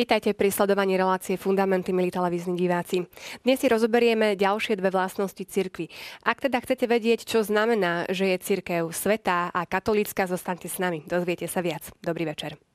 Vítajte pri sledovaní relácie Fundamenty, milí televízni diváci. Dnes si rozoberieme ďalšie dve vlastnosti cirkvy. Ak teda chcete vedieť, čo znamená, že je cirkev svetá a katolícka, zostaňte s nami. Dozviete sa viac. Dobrý večer.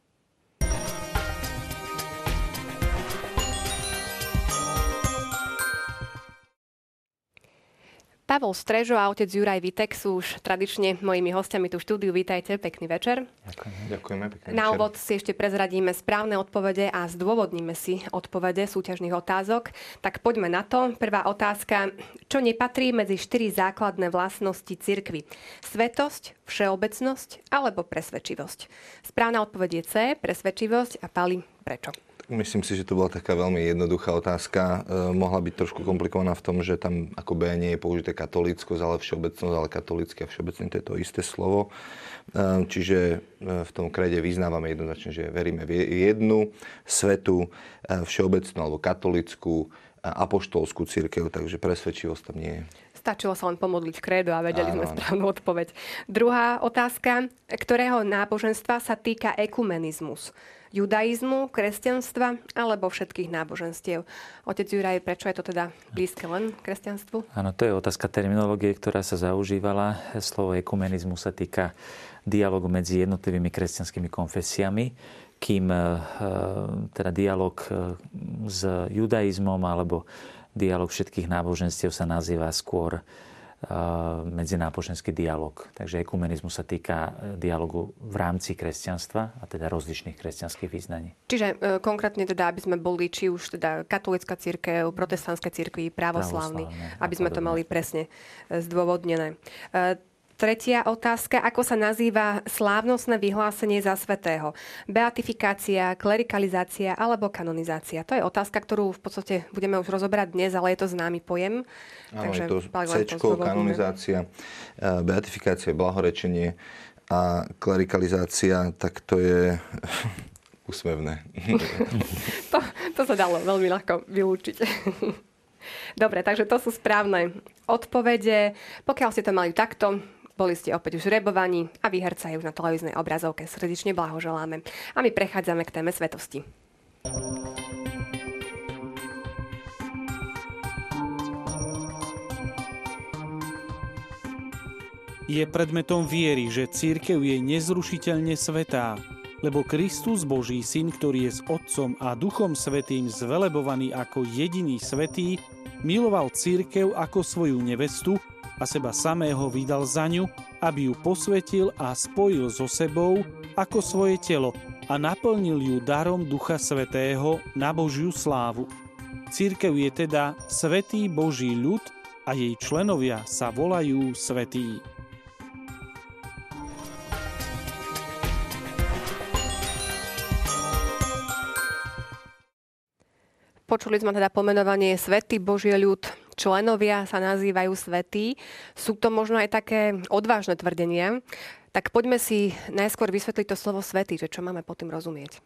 Pavol Strežo a otec Juraj Vitek sú už tradične mojimi hostiami tu v štúdiu. Vítajte, pekný večer. Ďakujeme, ďakujeme pekný Na úvod si ešte prezradíme správne odpovede a zdôvodníme si odpovede súťažných otázok. Tak poďme na to. Prvá otázka. Čo nepatrí medzi štyri základné vlastnosti cirkvy? Svetosť, všeobecnosť alebo presvedčivosť? Správna odpoveď je C, presvedčivosť a Pali, prečo? Myslím si, že to bola taká veľmi jednoduchá otázka. E, mohla byť trošku komplikovaná v tom, že tam ako B nie je použité katolíckosť, ale všeobecnosť, ale katolícky a všeobecný to je to isté slovo. E, čiže e, v tom krede vyznávame jednoznačne, že veríme v jednu svetu, e, všeobecnú alebo katolickú, e, apoštolskú církev, takže presvedčivosť tam nie je. Stačilo sa len pomodliť kredo a vedeli áno, sme správnu odpoveď. Druhá otázka. Ktorého náboženstva sa týka ekumenizmus? Judaizmu, kresťanstva alebo všetkých náboženstiev. Otec Juraj, prečo je to teda blízke len kresťanstvu? Áno, to je otázka terminológie, ktorá sa zaužívala. Slovo ekumenizmu sa týka dialogu medzi jednotlivými kresťanskými konfesiami, kým e, teda dialog e, s judaizmom alebo dialog všetkých náboženstiev sa nazýva skôr medzináboženský dialog. Takže ekumenizmus sa týka e, dialogu v rámci kresťanstva a teda rozličných kresťanských význaní. Čiže e, konkrétne teda, aby sme boli či už teda katolická církev, protestantské církvy, pravoslavní, aby sme to mali presne e, zdôvodnené. Tretia otázka. Ako sa nazýva slávnostné vyhlásenie za svetého? Beatifikácia, klerikalizácia alebo kanonizácia? To je otázka, ktorú v podstate budeme už rozoberať dnes, ale je to známy pojem. Áno, Takže je to C, kanonizácia, beatifikácia, blahorečenie a klerikalizácia, tak to je úsmevné. to, to sa dalo veľmi ľahko vylúčiť. Dobre, takže to sú správne odpovede. Pokiaľ ste to mali takto, boli ste opäť už rebovaní a výherca je už na televíznej obrazovke. Srdečne blahoželáme. A my prechádzame k téme svetosti. Je predmetom viery, že církev je nezrušiteľne svetá, lebo Kristus, Boží syn, ktorý je s Otcom a Duchom Svetým zvelebovaný ako jediný svetý, miloval církev ako svoju nevestu a seba samého vydal za ňu, aby ju posvetil a spojil so sebou ako svoje telo a naplnil ju darom Ducha Svetého na Božiu slávu. Církev je teda Svetý Boží ľud a jej členovia sa volajú Svetí. Počuli sme teda pomenovanie Svetý Boží ľud členovia sa nazývajú svetí. Sú to možno aj také odvážne tvrdenia. Tak poďme si najskôr vysvetliť to slovo svetý, že čo máme pod tým rozumieť.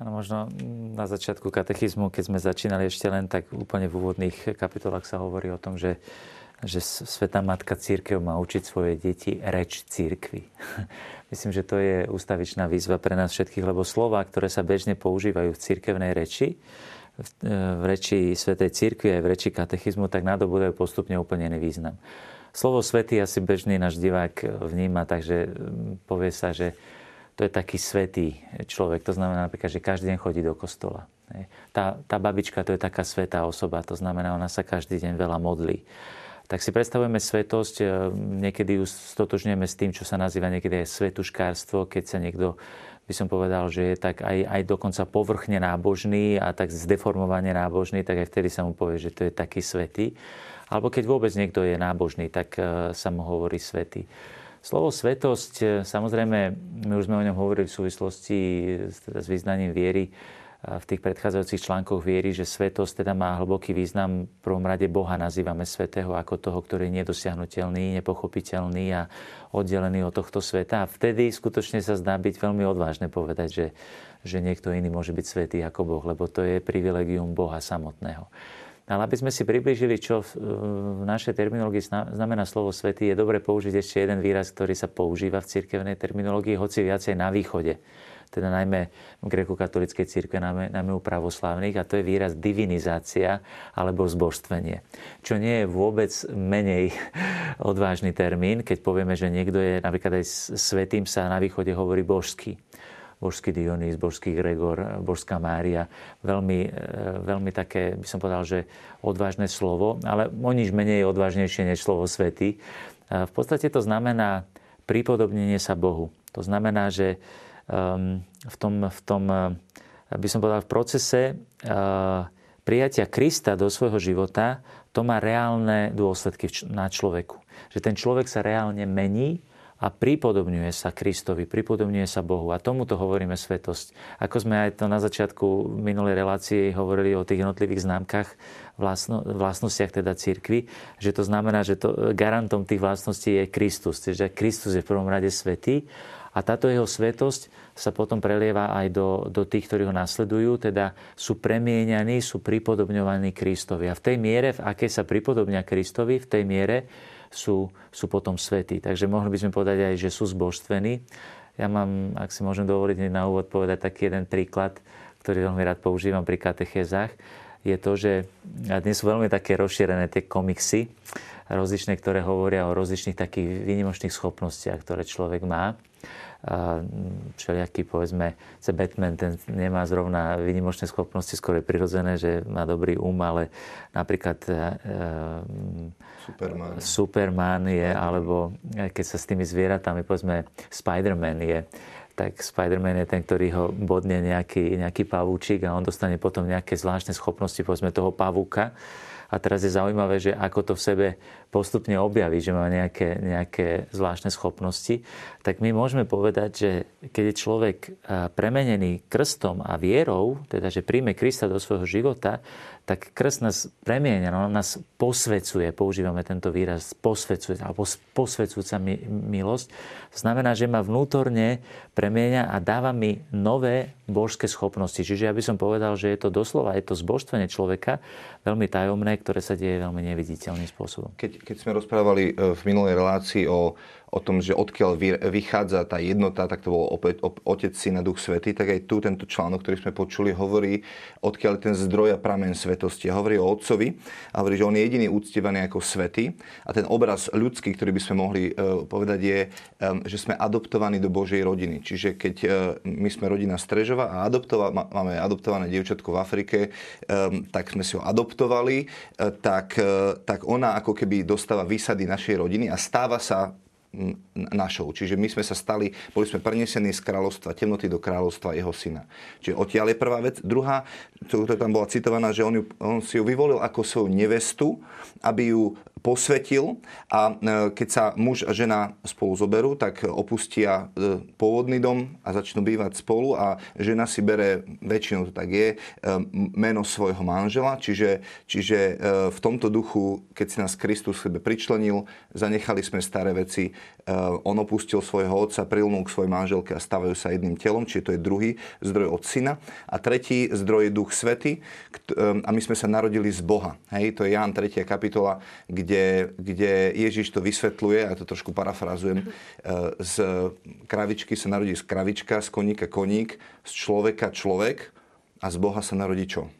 Áno, možno na začiatku katechizmu, keď sme začínali ešte len, tak úplne v úvodných kapitolách sa hovorí o tom, že, že Svetá Matka Církev má učiť svoje deti reč církvy. Myslím, že to je ústavičná výzva pre nás všetkých, lebo slova, ktoré sa bežne používajú v církevnej reči, v reči Svetej Církvy aj v reči katechizmu, tak nadobúdajú postupne úplne iný význam. Slovo svetý asi bežný náš divák vníma, takže mm, povie sa, že to je taký svetý človek. To znamená napríklad, že každý deň chodí do kostola. Tá, tá babička to je taká svetá osoba, to znamená, ona sa každý deň veľa modlí. Tak si predstavujeme svetosť, e, niekedy ju stotožňujeme s tým, čo sa nazýva niekedy aj svetuškárstvo, keď sa niekto by som povedal, že je tak aj, aj dokonca povrchne nábožný a tak zdeformovane nábožný, tak aj vtedy sa mu povie, že to je taký svetý. Alebo keď vôbec niekto je nábožný, tak e, sa mu hovorí svetý. Slovo svetosť, e, samozrejme, my už sme o ňom hovorili v súvislosti s, teda s význaním viery, v tých predchádzajúcich článkoch viery, že svetosť teda má hlboký význam. V prvom rade Boha nazývame svetého ako toho, ktorý je nedosiahnutelný, nepochopiteľný a oddelený od tohto sveta. A vtedy skutočne sa zdá byť veľmi odvážne povedať, že, že niekto iný môže byť svetý ako Boh, lebo to je privilegium Boha samotného. Ale aby sme si približili, čo v našej terminológii znamená slovo svetý, je dobre použiť ešte jeden výraz, ktorý sa používa v cirkevnej terminológii, hoci viacej na východe teda najmä v grekokatolickej církve, najmä, najmä u pravoslávnych, a to je výraz divinizácia alebo zbožstvenie. Čo nie je vôbec menej odvážny termín, keď povieme, že niekto je napríklad aj svetým sa na východe hovorí božský božský Dionys, božský Gregor, božská Mária. Veľmi, e, veľmi také, by som povedal, že odvážne slovo, ale o nič menej odvážnejšie než slovo svety. V podstate to znamená pripodobnenie sa Bohu. To znamená, že v tom, v tom eh, by som povedal, v procese eh, prijatia Krista do svojho života, to má reálne dôsledky na človeku. Že ten človek sa reálne mení a pripodobňuje sa Kristovi, pripodobňuje sa Bohu. A tomuto hovoríme svetosť. Ako sme aj to na začiatku minulej relácie hovorili o tých jednotlivých známkach vlastno, vlastnostiach teda církvy, že to znamená, že to, garantom tých vlastností je Kristus. Čiže Kristus je v prvom rade svetý a táto jeho svetosť sa potom prelieva aj do, do tých, ktorí ho nasledujú, teda sú premieňaní, sú pripodobňovaní Kristovi. A v tej miere, v akej sa pripodobňa Kristovi, v tej miere sú, sú potom svetí. Takže mohli by sme povedať aj, že sú zbožstvení. Ja mám, ak si môžem dovoliť na úvod povedať taký jeden príklad, ktorý veľmi rád používam pri katechézach je to, že dnes sú veľmi také rozšírené tie komiksy, rozličné, ktoré hovoria o rozličných takých výnimočných schopnostiach, ktoré človek má. A všelijaký, povedzme, se Batman, ten nemá zrovna výnimočné schopnosti, skôr je prirodzené, že má dobrý um, ale napríklad e, Superman. Superman je, alebo keď sa s tými zvieratami, povedzme, Spider-Man je, tak Spider-Man je ten, ktorý ho bodne nejaký, nejaký pavúčik a on dostane potom nejaké zvláštne schopnosti, povedzme, toho pavúka. A teraz je zaujímavé, že ako to v sebe postupne objaví, že má nejaké, nejaké zvláštne schopnosti, tak my môžeme povedať, že keď je človek premenený krstom a vierou, teda že príjme Krista do svojho života, tak krst nás premieňa, no, nás posvecuje, používame tento výraz, posvecuje, alebo posvecujúca milosť. To znamená, že ma vnútorne premieňa a dáva mi nové božské schopnosti. Čiže ja by som povedal, že je to doslova, je to zbožstvenie človeka, veľmi tajomné, ktoré sa deje veľmi neviditeľným spôsobom. Keď, keď sme rozprávali e, v minulej relácii o o tom, že odkiaľ vychádza tá jednota, tak to bol opäť Otec, Syna, Duch Svety, tak aj tu tento článok, ktorý sme počuli, hovorí, odkiaľ ten zdroj a pramen svetosti. A hovorí o Otcovi a hovorí, že on je jediný úctievaný ako svetý. A ten obraz ľudský, ktorý by sme mohli uh, povedať, je, že sme adoptovaní do Božej rodiny. Čiže keď uh, my sme rodina Strežova a adoptova, máme adoptované dievčatko v Afrike, tak sme si ho adoptovali, uh, tak, uh, tak ona ako keby dostáva výsady našej rodiny a stáva sa našou. Čiže my sme sa stali, boli sme prenesení z kráľovstva temnoty do kráľovstva jeho syna. Čiže odtiaľ je prvá vec. Druhá, to, to tam bola citovaná, že on, ju, on si ju vyvolil ako svoju nevestu, aby ju posvetil a e, keď sa muž a žena spolu zoberú, tak opustia e, pôvodný dom a začnú bývať spolu a žena si bere, väčšinou to tak je, e, meno svojho manžela, čiže, čiže v tomto duchu, keď si nás Kristus sebe pričlenil, zanechali sme staré veci, on opustil svojho otca, prilnul k svojej manželke a stavajú sa jedným telom, čiže to je druhý zdroj od syna. A tretí zdroj je duch svety a my sme sa narodili z Boha. Hej, to je Ján 3. kapitola, kde kde, kde Ježiš to vysvetľuje, a to trošku parafrazujem, e, z kravičky sa narodí z kravička, z koníka koník, z človeka človek a z Boha sa narodí čo?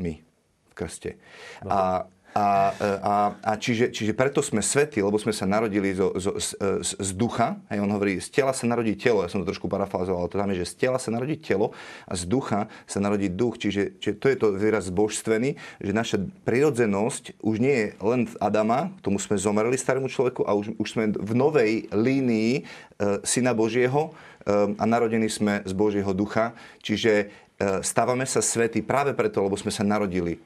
My v krste. A a, a, a čiže, čiže preto sme svetí, lebo sme sa narodili zo, zo, z, z, z ducha. Hej, on hovorí, z tela sa narodí telo. Ja som to trošku parafrazoval, to tam je, že z tela sa narodí telo a z ducha sa narodí duch. Čiže, čiže to je to výraz božstvený, že naša prirodzenosť už nie je len v Adama, tomu sme zomreli starému človeku a už, už sme v novej línii e, Syna Božieho e, a narodení sme z Božieho ducha. Čiže e, stávame sa svety práve preto, lebo sme sa narodili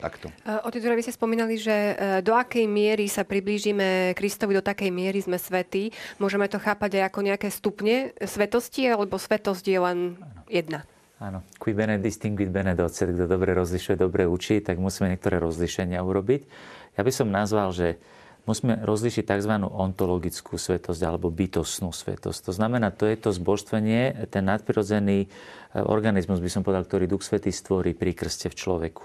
takto. Otec vy ste spomínali, že e, do akej miery sa priblížime Kristovi, do takej miery sme svetí. Môžeme to chápať aj ako nejaké stupne svetosti, alebo svetosť je len jedna? Áno. Qui bene distinguit bene docet. Kto dobre rozlišuje, dobre učí, tak musíme niektoré rozlišenia urobiť. Ja by som nazval, že musíme rozlišiť tzv. ontologickú svetosť alebo bytostnú svetosť. To znamená, to je to zbožstvenie, ten nadprirodzený e, organizmus, by som povedal, ktorý Duch Svetý stvorí pri krste v človeku.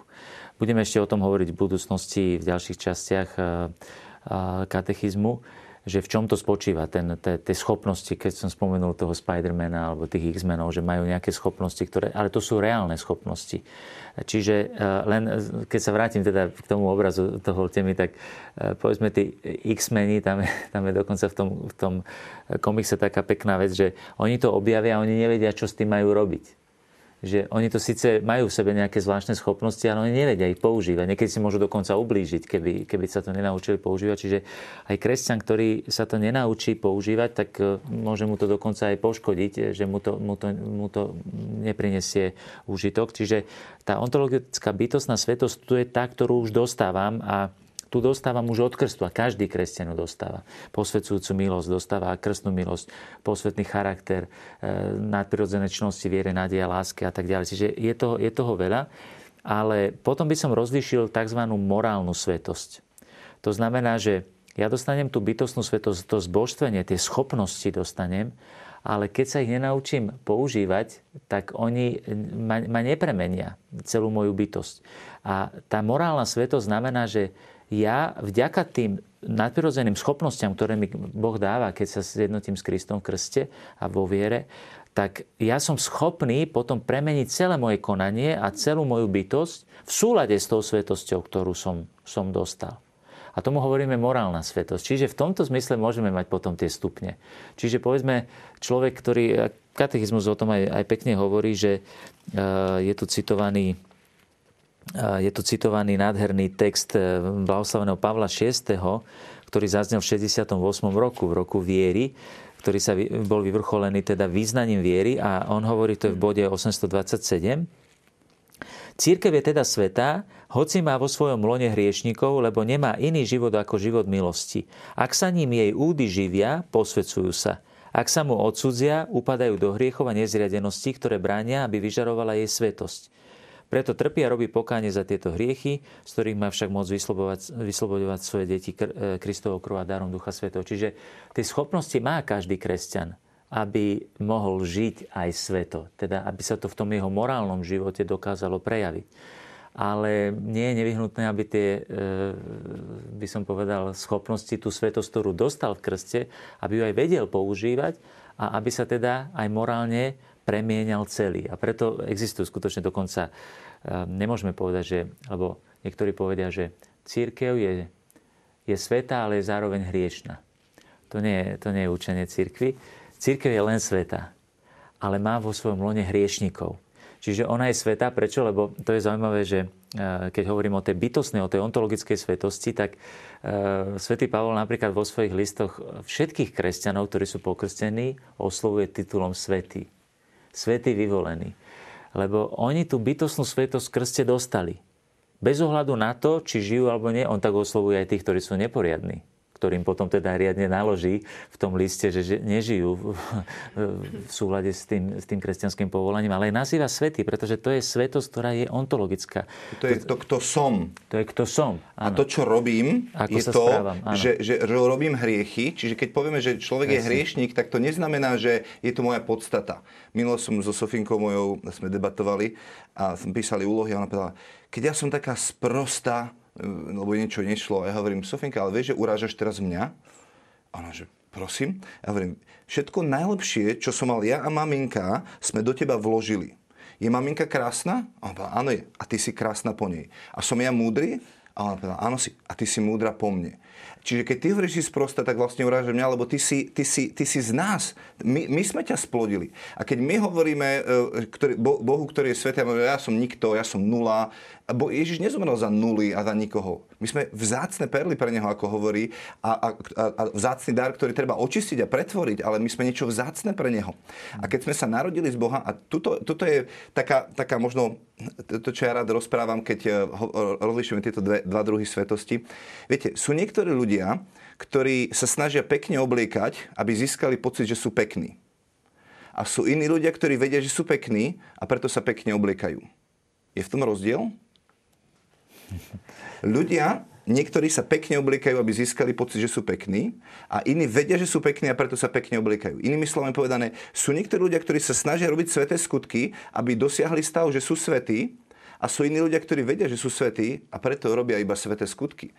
Budeme ešte o tom hovoriť v budúcnosti v ďalších častiach eh, eh, katechizmu. že v čom to spočíva, ten, tie schopnosti, keď som spomenul toho Spidermana alebo tých X-menov, že majú nejaké schopnosti, ktoré, ale to sú reálne schopnosti. Čiže e, len, keď sa vrátim teda k tomu obrazu toho temy, tak povedzme tí X-meni, tam je, tam je dokonca v tom, v tom komikse taká pekná vec, že oni to objavia a oni nevedia, čo s tým majú robiť že oni to síce majú v sebe nejaké zvláštne schopnosti, ale oni nevedia ich používať. Niekedy si môžu dokonca ublížiť, keby, keby sa to nenaučili používať. Čiže aj kresťan, ktorý sa to nenaučí používať, tak e, môže mu to dokonca aj poškodiť, že mu to, mu to, mu to neprinesie užitok. Čiže tá ontologická bytostná svetosť tu je tá, ktorú už dostávam a tu dostávam už od krstu a každý kresťan dostáva. Posvedcujúcu milosť, dostáva krstnú milosť, posvetný charakter, e, nadprirodzené čnosti, viere, nádeja, lásky a tak ďalej. Čiže je toho, je toho veľa, ale potom by som rozlišil tzv. morálnu svetosť. To znamená, že ja dostanem tú bytostnú svetosť, to zbožstvenie, tie schopnosti dostanem, ale keď sa ich nenaučím používať, tak oni ma, ma nepremenia celú moju bytosť. A tá morálna svetosť znamená, že ja vďaka tým nadprirodzeným schopnostiam, ktoré mi Boh dáva, keď sa zjednotím s Kristom v krste a vo viere, tak ja som schopný potom premeniť celé moje konanie a celú moju bytosť v súlade s tou svetosťou, ktorú som, som dostal. A tomu hovoríme morálna svetosť. Čiže v tomto zmysle môžeme mať potom tie stupne. Čiže povedzme, človek, ktorý, katechizmus o tom aj, aj pekne hovorí, že eh, je tu citovaný je tu citovaný nádherný text eh, blahoslaveného Pavla VI, ktorý zaznel v 68. roku, v roku viery, ktorý sa bol vyvrcholený teda význaním viery a on hovorí, to je v bode 827. Církev je teda svetá, hoci má vo svojom lone hriešnikov, lebo nemá iný život ako život milosti. Ak sa ním jej údy živia, posvedcujú sa. Ak sa mu odsudzia, upadajú do hriechov a nezriadenosti, ktoré bránia, aby vyžarovala jej svetosť. Preto trpí a robí pokánie za tieto hriechy, z ktorých má však môcť vyslobodovať svoje deti e, Kristovou krv a darom Ducha Svetov. Čiže tie schopnosti má každý kresťan, aby mohol žiť aj sveto. Teda, aby sa to v tom jeho morálnom živote dokázalo prejaviť. Ale nie je nevyhnutné, aby tie, e, by som povedal, schopnosti, tú svetosť, ktorú dostal v krste, aby ju aj vedel používať a aby sa teda aj morálne premienial celý. A preto existujú skutočne dokonca, eh, nemôžeme povedať, že, alebo niektorí povedia, že církev je, je sveta, ale je zároveň hriešna. To nie, to nie je učenie církvy. Církev je len sveta, ale má vo svojom lone hriešnikov. Čiže ona je sveta. Prečo? Lebo to je zaujímavé, že eh, keď hovorím o tej bytostnej, o tej ontologickej svetosti, tak eh, svätý Pavol napríklad vo svojich listoch všetkých kresťanov, ktorí sú pokrstení, oslovuje titulom svetý svätí vyvolení. Lebo oni tú bytostnú svetosť krste dostali. Bez ohľadu na to, či žijú alebo nie, on tak oslovuje aj tých, ktorí sú neporiadní ktorým potom teda riadne naloží v tom liste, že nežijú v súlade s tým, s tým kresťanským povolaním, ale aj nazýva svety, pretože to je svetosť, ktorá je ontologická. To je to, kto som. To je kto som. Áno. A to, čo robím, Ako je to, že, že, že robím hriechy. Čiže keď povieme, že človek Presne. je hriešnik, tak to neznamená, že je to moja podstata. Minulo som so Sofinkou mojou, sme debatovali a písali úlohy a ona povedala, keď ja som taká sprostá, lebo niečo nešlo. A ja hovorím, Sofinka, ale vieš, že urážaš teraz mňa? A ona, že prosím. Ja hovorím, všetko najlepšie, čo som mal ja a maminka, sme do teba vložili. Je maminka krásna? A ona áno je. A ty si krásna po nej. A som ja múdry? A ona povedala, áno si. A ty si múdra po mne. Čiže keď ty hovoríš si sprosta, tak vlastne uráža mňa, lebo ty si, ty si, ty si z nás. My, my sme ťa splodili. A keď my hovoríme e, ktorý, Bohu, ktorý je svetý, ja som nikto, ja som nula, Bo Ježiš nezomrel za nuly a za nikoho. My sme vzácne perly pre neho, ako hovorí, a, a, a vzácný dar, ktorý treba očistiť a pretvoriť, ale my sme niečo vzácne pre neho. A keď sme sa narodili z Boha, a tuto, tuto je taká, taká možno, to, čo ja rád rozprávam, keď e, rozlišujeme tieto dve, dva druhy svetosti. Viete, sú niektorí ľudia, ktorí sa snažia pekne obliekať, aby získali pocit, že sú pekní. A sú iní ľudia, ktorí vedia, že sú pekní a preto sa pekne obliekajú. Je v tom rozdiel? Ľudia, niektorí sa pekne obliekajú, aby získali pocit, že sú pekní a iní vedia, že sú pekní a preto sa pekne obliekajú. Inými slovami povedané, sú niektorí ľudia, ktorí sa snažia robiť sveté skutky, aby dosiahli stav, že sú svetí a sú iní ľudia, ktorí vedia, že sú svetí a preto robia iba sveté skutky.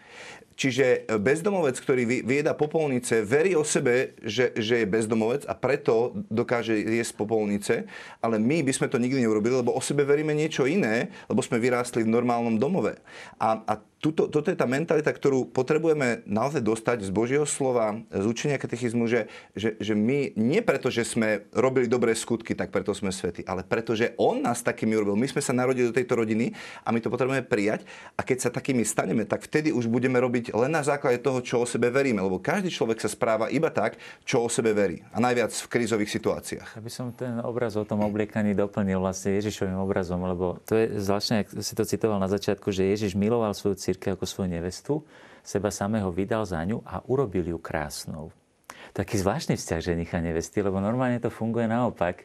Čiže bezdomovec, ktorý vieda popolnice, verí o sebe, že, že je bezdomovec a preto dokáže jesť popolnice, ale my by sme to nikdy neurobili, lebo o sebe veríme niečo iné, lebo sme vyrástli v normálnom domove. A, a tuto, toto je tá mentalita, ktorú potrebujeme naozaj dostať z Božieho slova, z učenia katechizmu, že, že, že my nie preto, že sme robili dobré skutky, tak preto sme svety, ale preto, že On nás takými urobil. My sme sa narodili do tejto rodiny a my to potrebujeme prijať a keď sa takými staneme, tak vtedy už budeme robiť len na základe toho, čo o sebe veríme, lebo každý človek sa správa iba tak, čo o sebe verí. A najviac v krízových situáciách. Aby som ten obraz o tom obliekaní doplnil vlastne Ježišovým obrazom, lebo to je zvláštne, ak si to citoval na začiatku, že Ježiš miloval svoju církev ako svoju nevestu, seba samého vydal za ňu a urobil ju krásnou. Taký zvláštny vzťah ženicha nevesty, lebo normálne to funguje naopak.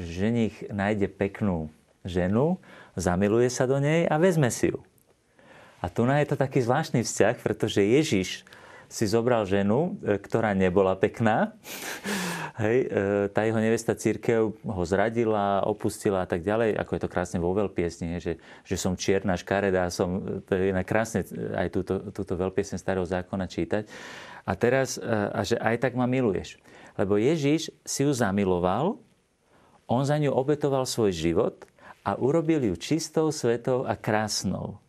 Ženich nájde peknú ženu, zamiluje sa do nej a vezme si ju. A tu je to taký zvláštny vzťah, pretože Ježiš si zobral ženu, e, ktorá nebola pekná. Hej, e, tá jeho nevesta církev ho zradila, opustila a tak ďalej, ako je to krásne vo veľpiesni, že, že som čierna, škaredá, som, to je krásne aj túto, túto veľpiesne starého zákona čítať. A teraz, e, a že aj tak ma miluješ. Lebo Ježiš si ju zamiloval, on za ňu obetoval svoj život a urobil ju čistou, svetou a krásnou.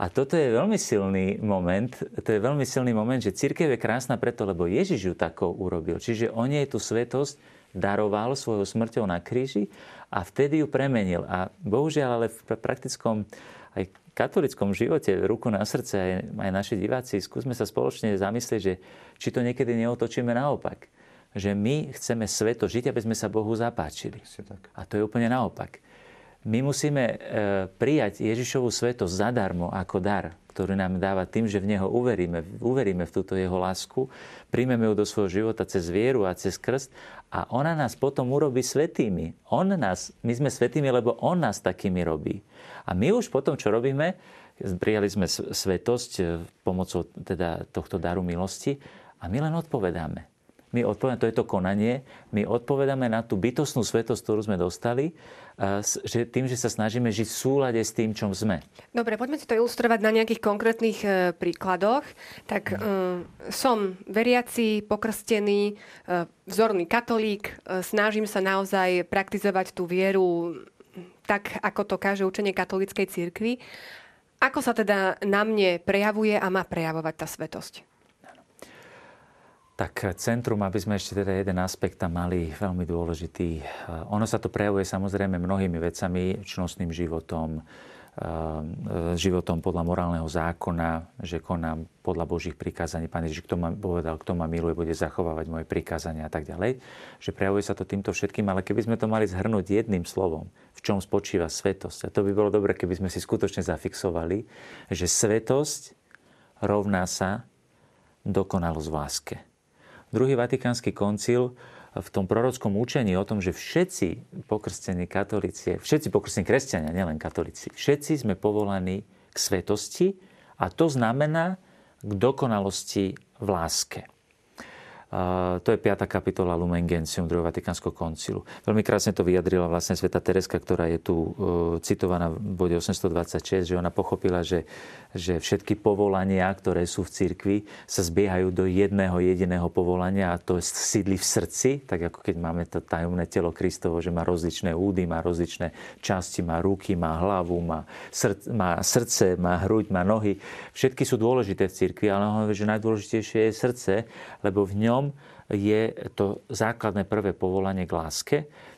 A toto je veľmi silný moment, to je veľmi silný moment, že církev je krásna preto, lebo Ježiš ju takou urobil. Čiže on jej tú svetosť daroval svojou smrťou na kríži a vtedy ju premenil. A bohužiaľ, ale v praktickom aj katolickom živote, ruku na srdce, aj, aj naši diváci, skúsme sa spoločne zamyslieť, že či to niekedy neotočíme naopak. Že my chceme sveto žiť, aby sme sa Bohu zapáčili. A to je úplne naopak. My musíme e, prijať Ježišovu svetosť zadarmo ako dar, ktorý nám dáva tým, že v Neho uveríme, uveríme v túto Jeho lásku, príjmeme ju do svojho života cez vieru a cez krst a ona nás potom urobí svetými. On nás, my sme svetými, lebo On nás takými robí. A my už potom, čo robíme, prijali sme svetosť e, pomocou teda tohto daru milosti a my len odpovedáme my odpovedáme, to je to konanie, my odpovedáme na tú bytostnú svetosť, ktorú sme dostali, že tým, že sa snažíme žiť v súlade s tým, čom sme. Dobre, poďme si to ilustrovať na nejakých konkrétnych e, príkladoch. Tak um, som veriaci, pokrstený, uh, vzorný katolík, snažím sa naozaj praktizovať tú vieru tak, ako to káže učenie katolíckej cirkvi. Ako sa teda na mne prejavuje a má prejavovať tá svetosť? Tak centrum, aby sme ešte teda jeden aspekt tam mali veľmi dôležitý. Ono sa to prejavuje samozrejme mnohými vecami, čnostným životom, eh, životom podľa morálneho zákona, že konám podľa Božích prikázaní. Pán Ježiš, kto ma povedal, kto ma miluje, bude zachovávať moje prikázania a tak ďalej. Že prejavuje sa to týmto všetkým, ale keby sme to mali zhrnúť jedným slovom, v čom spočíva svetosť, a to by bolo dobre, keby sme si skutočne zafixovali, že svetosť rovná sa dokonalosť v láske. Druhý vatikánsky koncil v tom prorockom učení o tom, že všetci pokrstení katolíci, všetci pokrstení kresťania, nielen katolíci, všetci sme povolaní k svetosti a to znamená k dokonalosti v láske to je 5. kapitola Lumen Gentium 2. Vatikánskeho koncilu. Veľmi krásne to vyjadrila vlastne sveta Tereska, ktorá je tu e, citovaná v bode 826, že ona pochopila, že, že všetky povolania, ktoré sú v cirkvi, sa zbiehajú do jedného jediného povolania a to sídli v srdci, tak ako keď máme to tajomné telo Kristovo, že má rozličné údy, má rozličné časti, má ruky, má hlavu, má, srdce, má srdce, má hruď, má nohy. Všetky sú dôležité v cirkvi, ale hovorí, že najdôležitejšie je srdce, lebo v ňom ňom je to základné prvé povolanie k láske.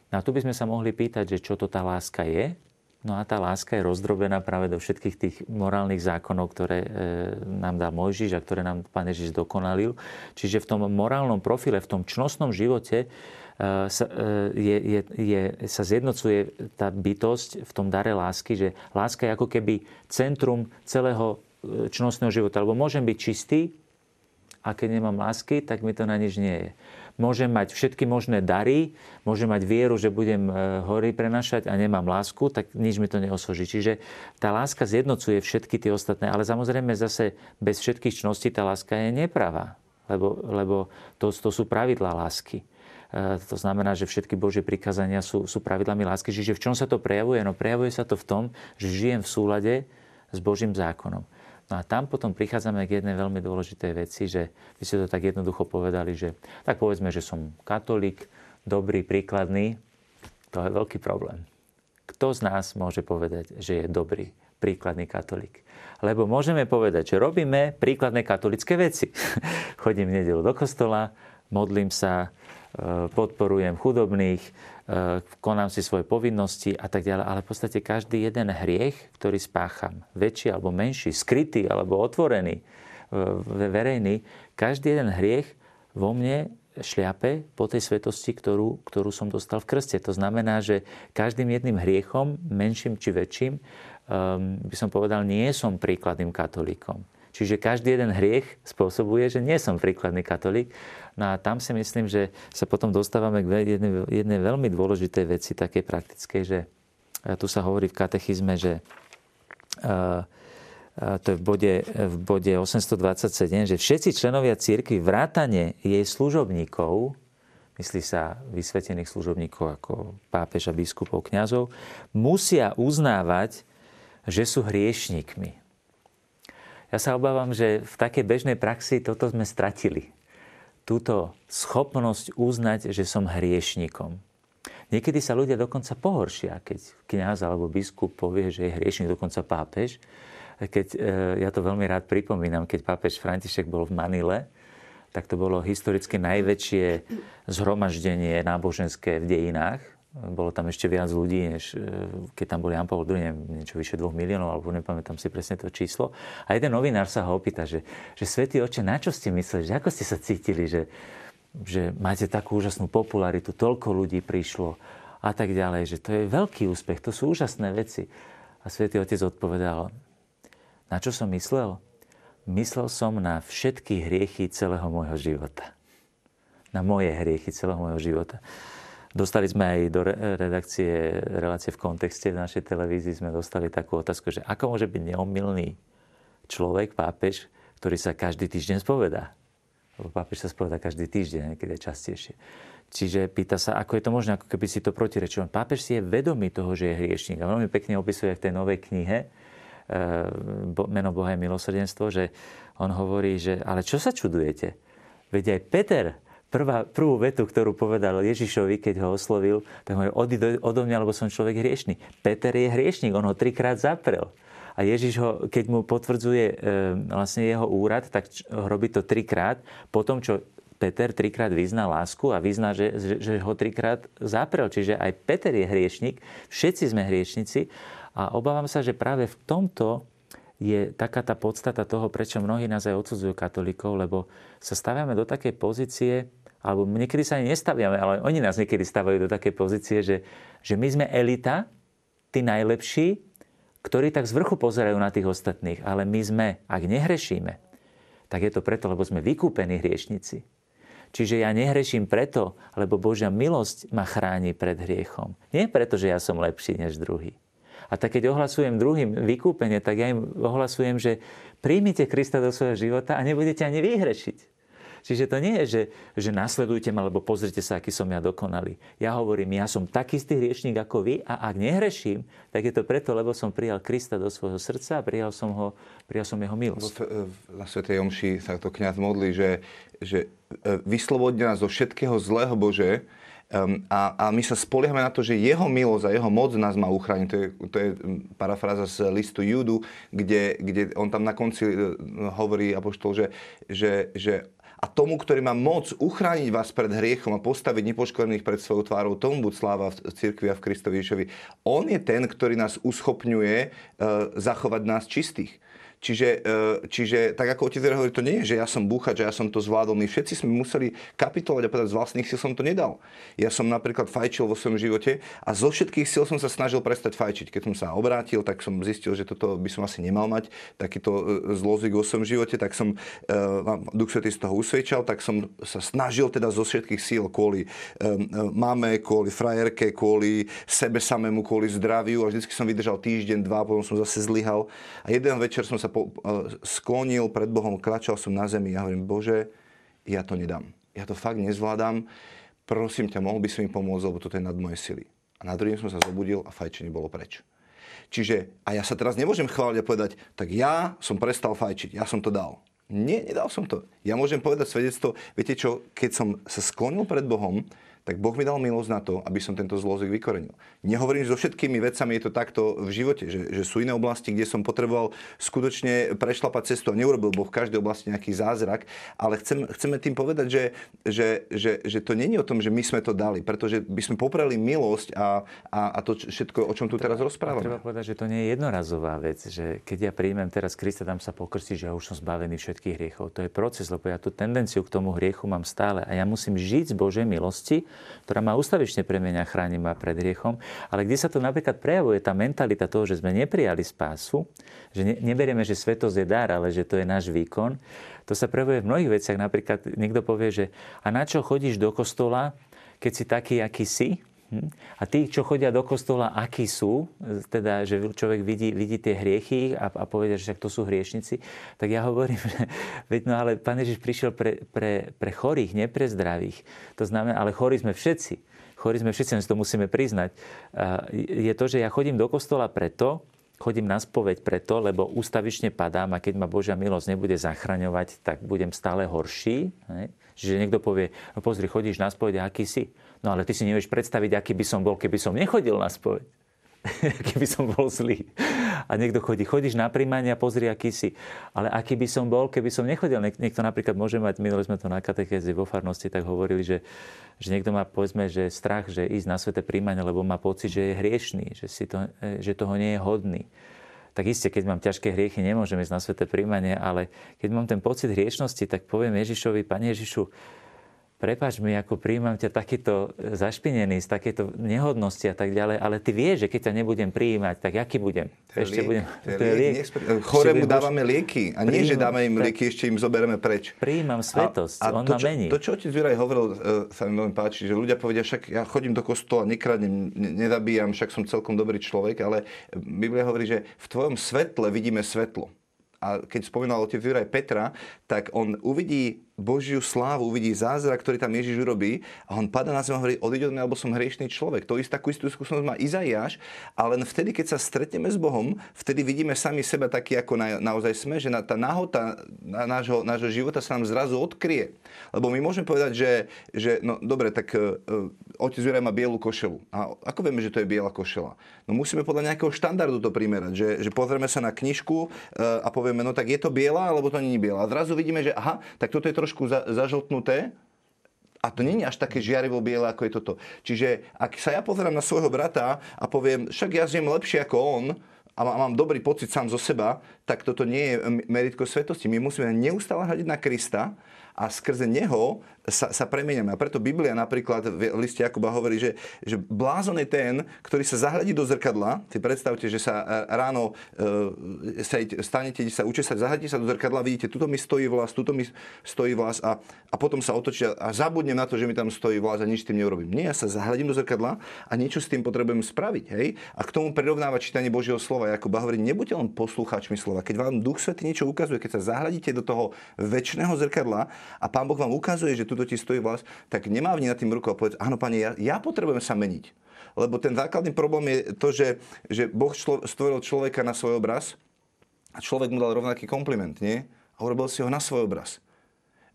No a tu by sme sa mohli pýtať, že čo to tá láska je. No a tá láska je rozdrobená práve do všetkých tých morálnych zákonov, ktoré e, nám dá Mojžiš a ktoré nám Pán Ježiš dokonalil. Čiže v tom morálnom profile, v tom čnostnom živote e, sa, e, je, je, je, sa zjednocuje tá bytosť v tom dare lásky, že láska je ako keby centrum celého čnostného života. Lebo môžem byť čistý, a keď nemám lásky, tak mi to na nič nie je. Môžem mať všetky možné dary, môžem mať vieru, že budem e, hory prenašať a nemám lásku, tak nič mi to neosoží. Čiže tá láska zjednocuje všetky tie ostatné, ale samozrejme zase bez všetkých čností tá láska je nepravá, lebo, lebo to, to sú pravidlá lásky. to znamená, že všetky Božie prikázania sú, sú pravidlami lásky. Čiže v čom sa to prejavuje? No prejavuje sa to v tom, že žijem v súlade s Božím zákonom. No a tam potom prichádzame k jednej veľmi dôležitej veci, že vy ste to tak jednoducho povedali, že tak povedzme, že som katolík, dobrý, príkladný, to je veľký problém. Kto z nás môže povedať, že je dobrý, príkladný katolík? Lebo môžeme povedať, že robíme príkladné katolické veci. Chodím v nedelu do kostola, modlím sa, Eh, podporujem chudobných, konám si svoje povinnosti a tak ďalej. Ale v podstate každý jeden hriech, ktorý spácham, väčší alebo menší, skrytý alebo otvorený, eh, verejný, každý jeden hriech vo mne šliape po tej svetosti, ktorú, ktorú som dostal v krste. To znamená, že každým jedným hriechom, menším či väčším, um, by som povedal, nie som príkladným katolíkom. Čiže každý jeden hriech spôsobuje, že nie som príkladný katolík No a tam si myslím, že sa potom dostávame k jednej, jednej veľmi dôležitej veci, také praktickej, že tu sa hovorí v katechizme, že uh, to je v bode, v bode 827, že všetci členovia církvy vrátane jej služobníkov, myslí sa vysvetených služobníkov ako pápeža, biskupov, kňazov, musia uznávať, že sú hriešnikmi. Ja sa obávam, že v takej bežnej praxi toto sme stratili túto schopnosť uznať, že som hriešnikom. Niekedy sa ľudia dokonca pohoršia, keď kňaz alebo biskup povie, že je hriešnik, dokonca pápež. Keď, e, ja to veľmi rád pripomínam, keď pápež František bol v Manile, tak to bolo historicky najväčšie zhromaždenie náboženské v dejinách bolo tam ešte viac ľudí, než e, keď tam boli Jan Paul II, niečo vyše dvoch miliónov, alebo nepamätám si presne to číslo. A jeden novinár sa ho opýta, že, že Svetý oče, na čo ste mysleli, že ako ste sa cítili, že, že máte takú úžasnú popularitu, toľko ľudí prišlo a tak ďalej, že to je veľký úspech, to sú úžasné veci. A Svetý otec odpovedal, na čo som myslel? Myslel som na všetky hriechy celého môjho života. Na moje hriechy celého môjho života. Dostali sme aj do redakcie relácie v kontexte v našej televízii sme dostali takú otázku, že ako môže byť neomilný človek, pápež, ktorý sa každý týždeň spovedá. Lebo pápež sa spovedá každý týždeň, niekedy častejšie. Čiže pýta sa, ako je to možné, ako keby si to protirečil. Pápež si je vedomý toho, že je hriešník. A veľmi pekne opisuje v tej novej knihe e, Meno Boha je milosrdenstvo, že on hovorí, že ale čo sa čudujete? Veď aj Peter prvá, prvú vetu, ktorú povedal Ježišovi, keď ho oslovil, tak hovorí, odi odo mňa, lebo som človek hriešný. Peter je hriešnik, on ho trikrát zaprel. A Ježiš ho, keď mu potvrdzuje e, vlastne jeho úrad, tak robí to trikrát. Potom, čo Peter trikrát vyzná lásku a vyzná, že, že, že ho trikrát zaprel. Čiže aj Peter je hriešnik, všetci sme hriešnici. A obávam sa, že práve v tomto je taká tá podstata toho, prečo mnohí nás aj odsudzujú katolíkov, lebo sa staviame do takej pozície, alebo niekedy sa ani nestaviame, ale oni nás niekedy stavajú do také pozície, že, že my sme elita, tí najlepší, ktorí tak z vrchu pozerajú na tých ostatných. Ale my sme, ak nehrešíme, tak je to preto, lebo sme vykúpení hriešnici. Čiže ja nehreším preto, lebo Božia milosť ma chráni pred hriechom. Nie preto, že ja som lepší než druhý. A tak keď ohlasujem druhým vykúpenie, tak ja im ohlasujem, že príjmite Krista do svojho života a nebudete ani vyhrešiť. Čiže to nie je, že, že nasledujte ma, alebo pozrite sa, aký som ja dokonalý. Ja hovorím, ja som taký istý hriešník ako vy a ak nehreším, tak je to preto, lebo som prijal Krista do svojho srdca a prijal som, ho, prijal som jeho milosť. Na Svetej Omši sa to kniaz modlí, že, že e, vyslobodne nás zo všetkého zlého Bože, a, a my sa spoliehame na to, že jeho milosť a jeho moc nás má uchrániť. To je, to je parafráza z listu Judu, kde, kde on tam na konci e, hovorí apoštol, že, že, že a tomu, ktorý má moc uchrániť vás pred hriechom a postaviť nepoškodených pred svojou tvárou, tomu buď sláva v cirkvi a v Kristovi Ježovi. On je ten, ktorý nás uschopňuje uh, zachovať nás čistých. Čiže, e, čiže tak ako otec hovorí, to nie je, že ja som búchať, že ja som to zvládol. My všetci sme museli kapitolovať a povedať, z vlastných síl som to nedal. Ja som napríklad fajčil vo svojom živote a zo všetkých síl som sa snažil prestať fajčiť. Keď som sa obrátil, tak som zistil, že toto by som asi nemal mať, takýto e, zlozvyk vo svojom živote, tak som uh, Duch Svetý z toho usvedčal, tak som sa snažil teda zo všetkých síl kvôli máme, kvôli frajerke, kvôli sebe samému, kvôli zdraviu a vždycky som vydržal týždeň, dva, potom som zase zlyhal. A jeden večer som sa po, sklonil pred Bohom, kračal som na zemi a hovorím, Bože, ja to nedám. Ja to fakt nezvládam. prosím ťa, mohol by si mi pomôcť, lebo toto je nad moje sily. A na druhý som sa zobudil a fajčenie bolo preč. Čiže, a ja sa teraz nemôžem chváliť a povedať, tak ja som prestal fajčiť, ja som to dal. Nie, nedal som to. Ja môžem povedať svedectvo, viete čo, keď som sa sklonil pred Bohom, tak Boh mi dal milosť na to, aby som tento zlozvyk vykorenil. Nehovorím, že so všetkými vecami je to takto v živote, že, že sú iné oblasti, kde som potreboval skutočne prešlapať cestu a neurobil Boh v každej oblasti nejaký zázrak, ale chcem, chceme tým povedať, že, že, že, že to není o tom, že my sme to dali, pretože by sme poprali milosť a, a, a to všetko, o čom tu teraz rozprávame. Treba povedať, že to nie je jednorazová vec, že keď ja príjmem teraz Krista, tam sa pokrstiť, že ja už som zbavený všetkých hriechov. To je proces, lebo ja tú tendenciu k tomu hriechu mám stále a ja musím žiť z Božej milosti, ktorá ma ustavične premenia, chráni ma pred hriechom. Ale kde sa to napríklad prejavuje, tá mentalita toho, že sme neprijali spásu, že ne, neberieme, že svetosť je dar, ale že to je náš výkon, to sa prejavuje v mnohých veciach. Napríklad niekto povie, že a na čo chodíš do kostola, keď si taký, aký si? Hm? A tí, čo chodia do kostola, akí sú, teda, že človek vidí, vidí tie hriechy a, a povedia, že to sú hriešnici, tak ja hovorím, že veď no ale Pán Ježiš prišiel pre, pre, pre chorých, nie pre zdravých. To znamená, ale chorí sme všetci. Chorí sme všetci, my to musíme priznať. Je to, že ja chodím do kostola preto, chodím na spoveď preto, lebo ústavične padám a keď ma Božia milosť nebude zachraňovať, tak budem stále horší. Čiže niekto povie, no pozri, chodíš na spoveď, aký si? No ale ty si nevieš predstaviť, aký by som bol, keby som nechodil na spoveď. keby som bol zlý. A niekto chodí, chodíš na príjmanie a pozri, aký si. Ale aký by som bol, keby som nechodil. Niekto napríklad môže mať, minule sme to na katechéze vo farnosti tak hovorili, že, že niekto má, povedzme, že strach, že ísť na sveté príjmanie, lebo má pocit, že je hriešný, že, si to, že toho nie je hodný tak iste, keď mám ťažké hriechy, nemôžem ísť na sveté príjmanie, ale keď mám ten pocit hriešnosti, tak poviem Ježišovi, Pane Ježišu, prepač mi, ako príjmam ťa takýto zašpinený, z takéto nehodnosti a tak ďalej, ale ty vieš, že keď ťa nebudem prijímať, tak aký budem? To je ešte liek, budem, to je to je liek. liek. Chorému dávame lieky a nie, že dáme im lieky, ešte im zoberieme preč. Prijímam svetosť, a, a on to, ma mení. To, čo otec Juraj hovoril, uh, sa mi veľmi páči, že ľudia povedia, však ja chodím do kostola, nekradnem, nedabíjam, však som celkom dobrý človek, ale Biblia hovorí, že v tvojom svetle vidíme svetlo. A keď spomínal otec Juraj Petra, tak on uvidí Božiu slávu, uvidí zázrak, ktorý tam Ježiš urobí a on padá na zem a hovorí, odiď od mňa, lebo som hriešný človek. To ist, takú istú skúsenosť má Izaiáš, ale len vtedy, keď sa stretneme s Bohom, vtedy vidíme sami seba taký, ako na, naozaj sme, že na, tá nahota na nášho, nášho života sa nám zrazu odkrie. Lebo my môžeme povedať, že, že no dobre, tak uh, otec Juraj má bielu košelu. A ako vieme, že to je biela košela? No musíme podľa nejakého štandardu to primerať, že, že pozrieme sa na knižku uh, a povieme, no tak je to biela, alebo to je biela. A zrazu vidíme, že aha, tak toto je trošku za, zažltnuté, a to je až také žiarivo biele, ako je toto. Čiže ak sa ja pozerám na svojho brata a poviem, však ja žijem lepšie ako on, a mám dobrý pocit sám zo seba, tak toto nie je meritko svetosti. My musíme neustále hľadiť na Krista a skrze neho sa, sa premeniame. A preto Biblia napríklad v liste Jakuba hovorí, že, že blázon je ten, ktorý sa zahľadí do zrkadla. Si predstavte, že sa e, ráno e, sa, stanete, sa učesať, zahľadíte sa do zrkadla, vidíte, tuto mi stojí vlas, tuto mi stojí vlas a, a potom sa otočia a zabudnem na to, že mi tam stojí vlas a nič s tým neurobím. Nie, ja sa zahľadím do zrkadla a niečo s tým potrebujem spraviť. Hej? A k tomu prirovnáva čítanie Božieho slova. Jakuba hovorí, nebuďte len poslucháčmi slova. Keď vám Duch Svetý niečo ukazuje, keď sa zahľadíte do toho väčšného zrkadla a Pán Boh vám ukazuje, že tuto ti stojí vlast, tak nemávni nad tým rukou a povedz, áno, pane, ja, ja potrebujem sa meniť. Lebo ten základný problém je to, že, že Boh člo, stvoril človeka na svoj obraz a človek mu dal rovnaký kompliment, nie? A urobil si ho na svoj obraz.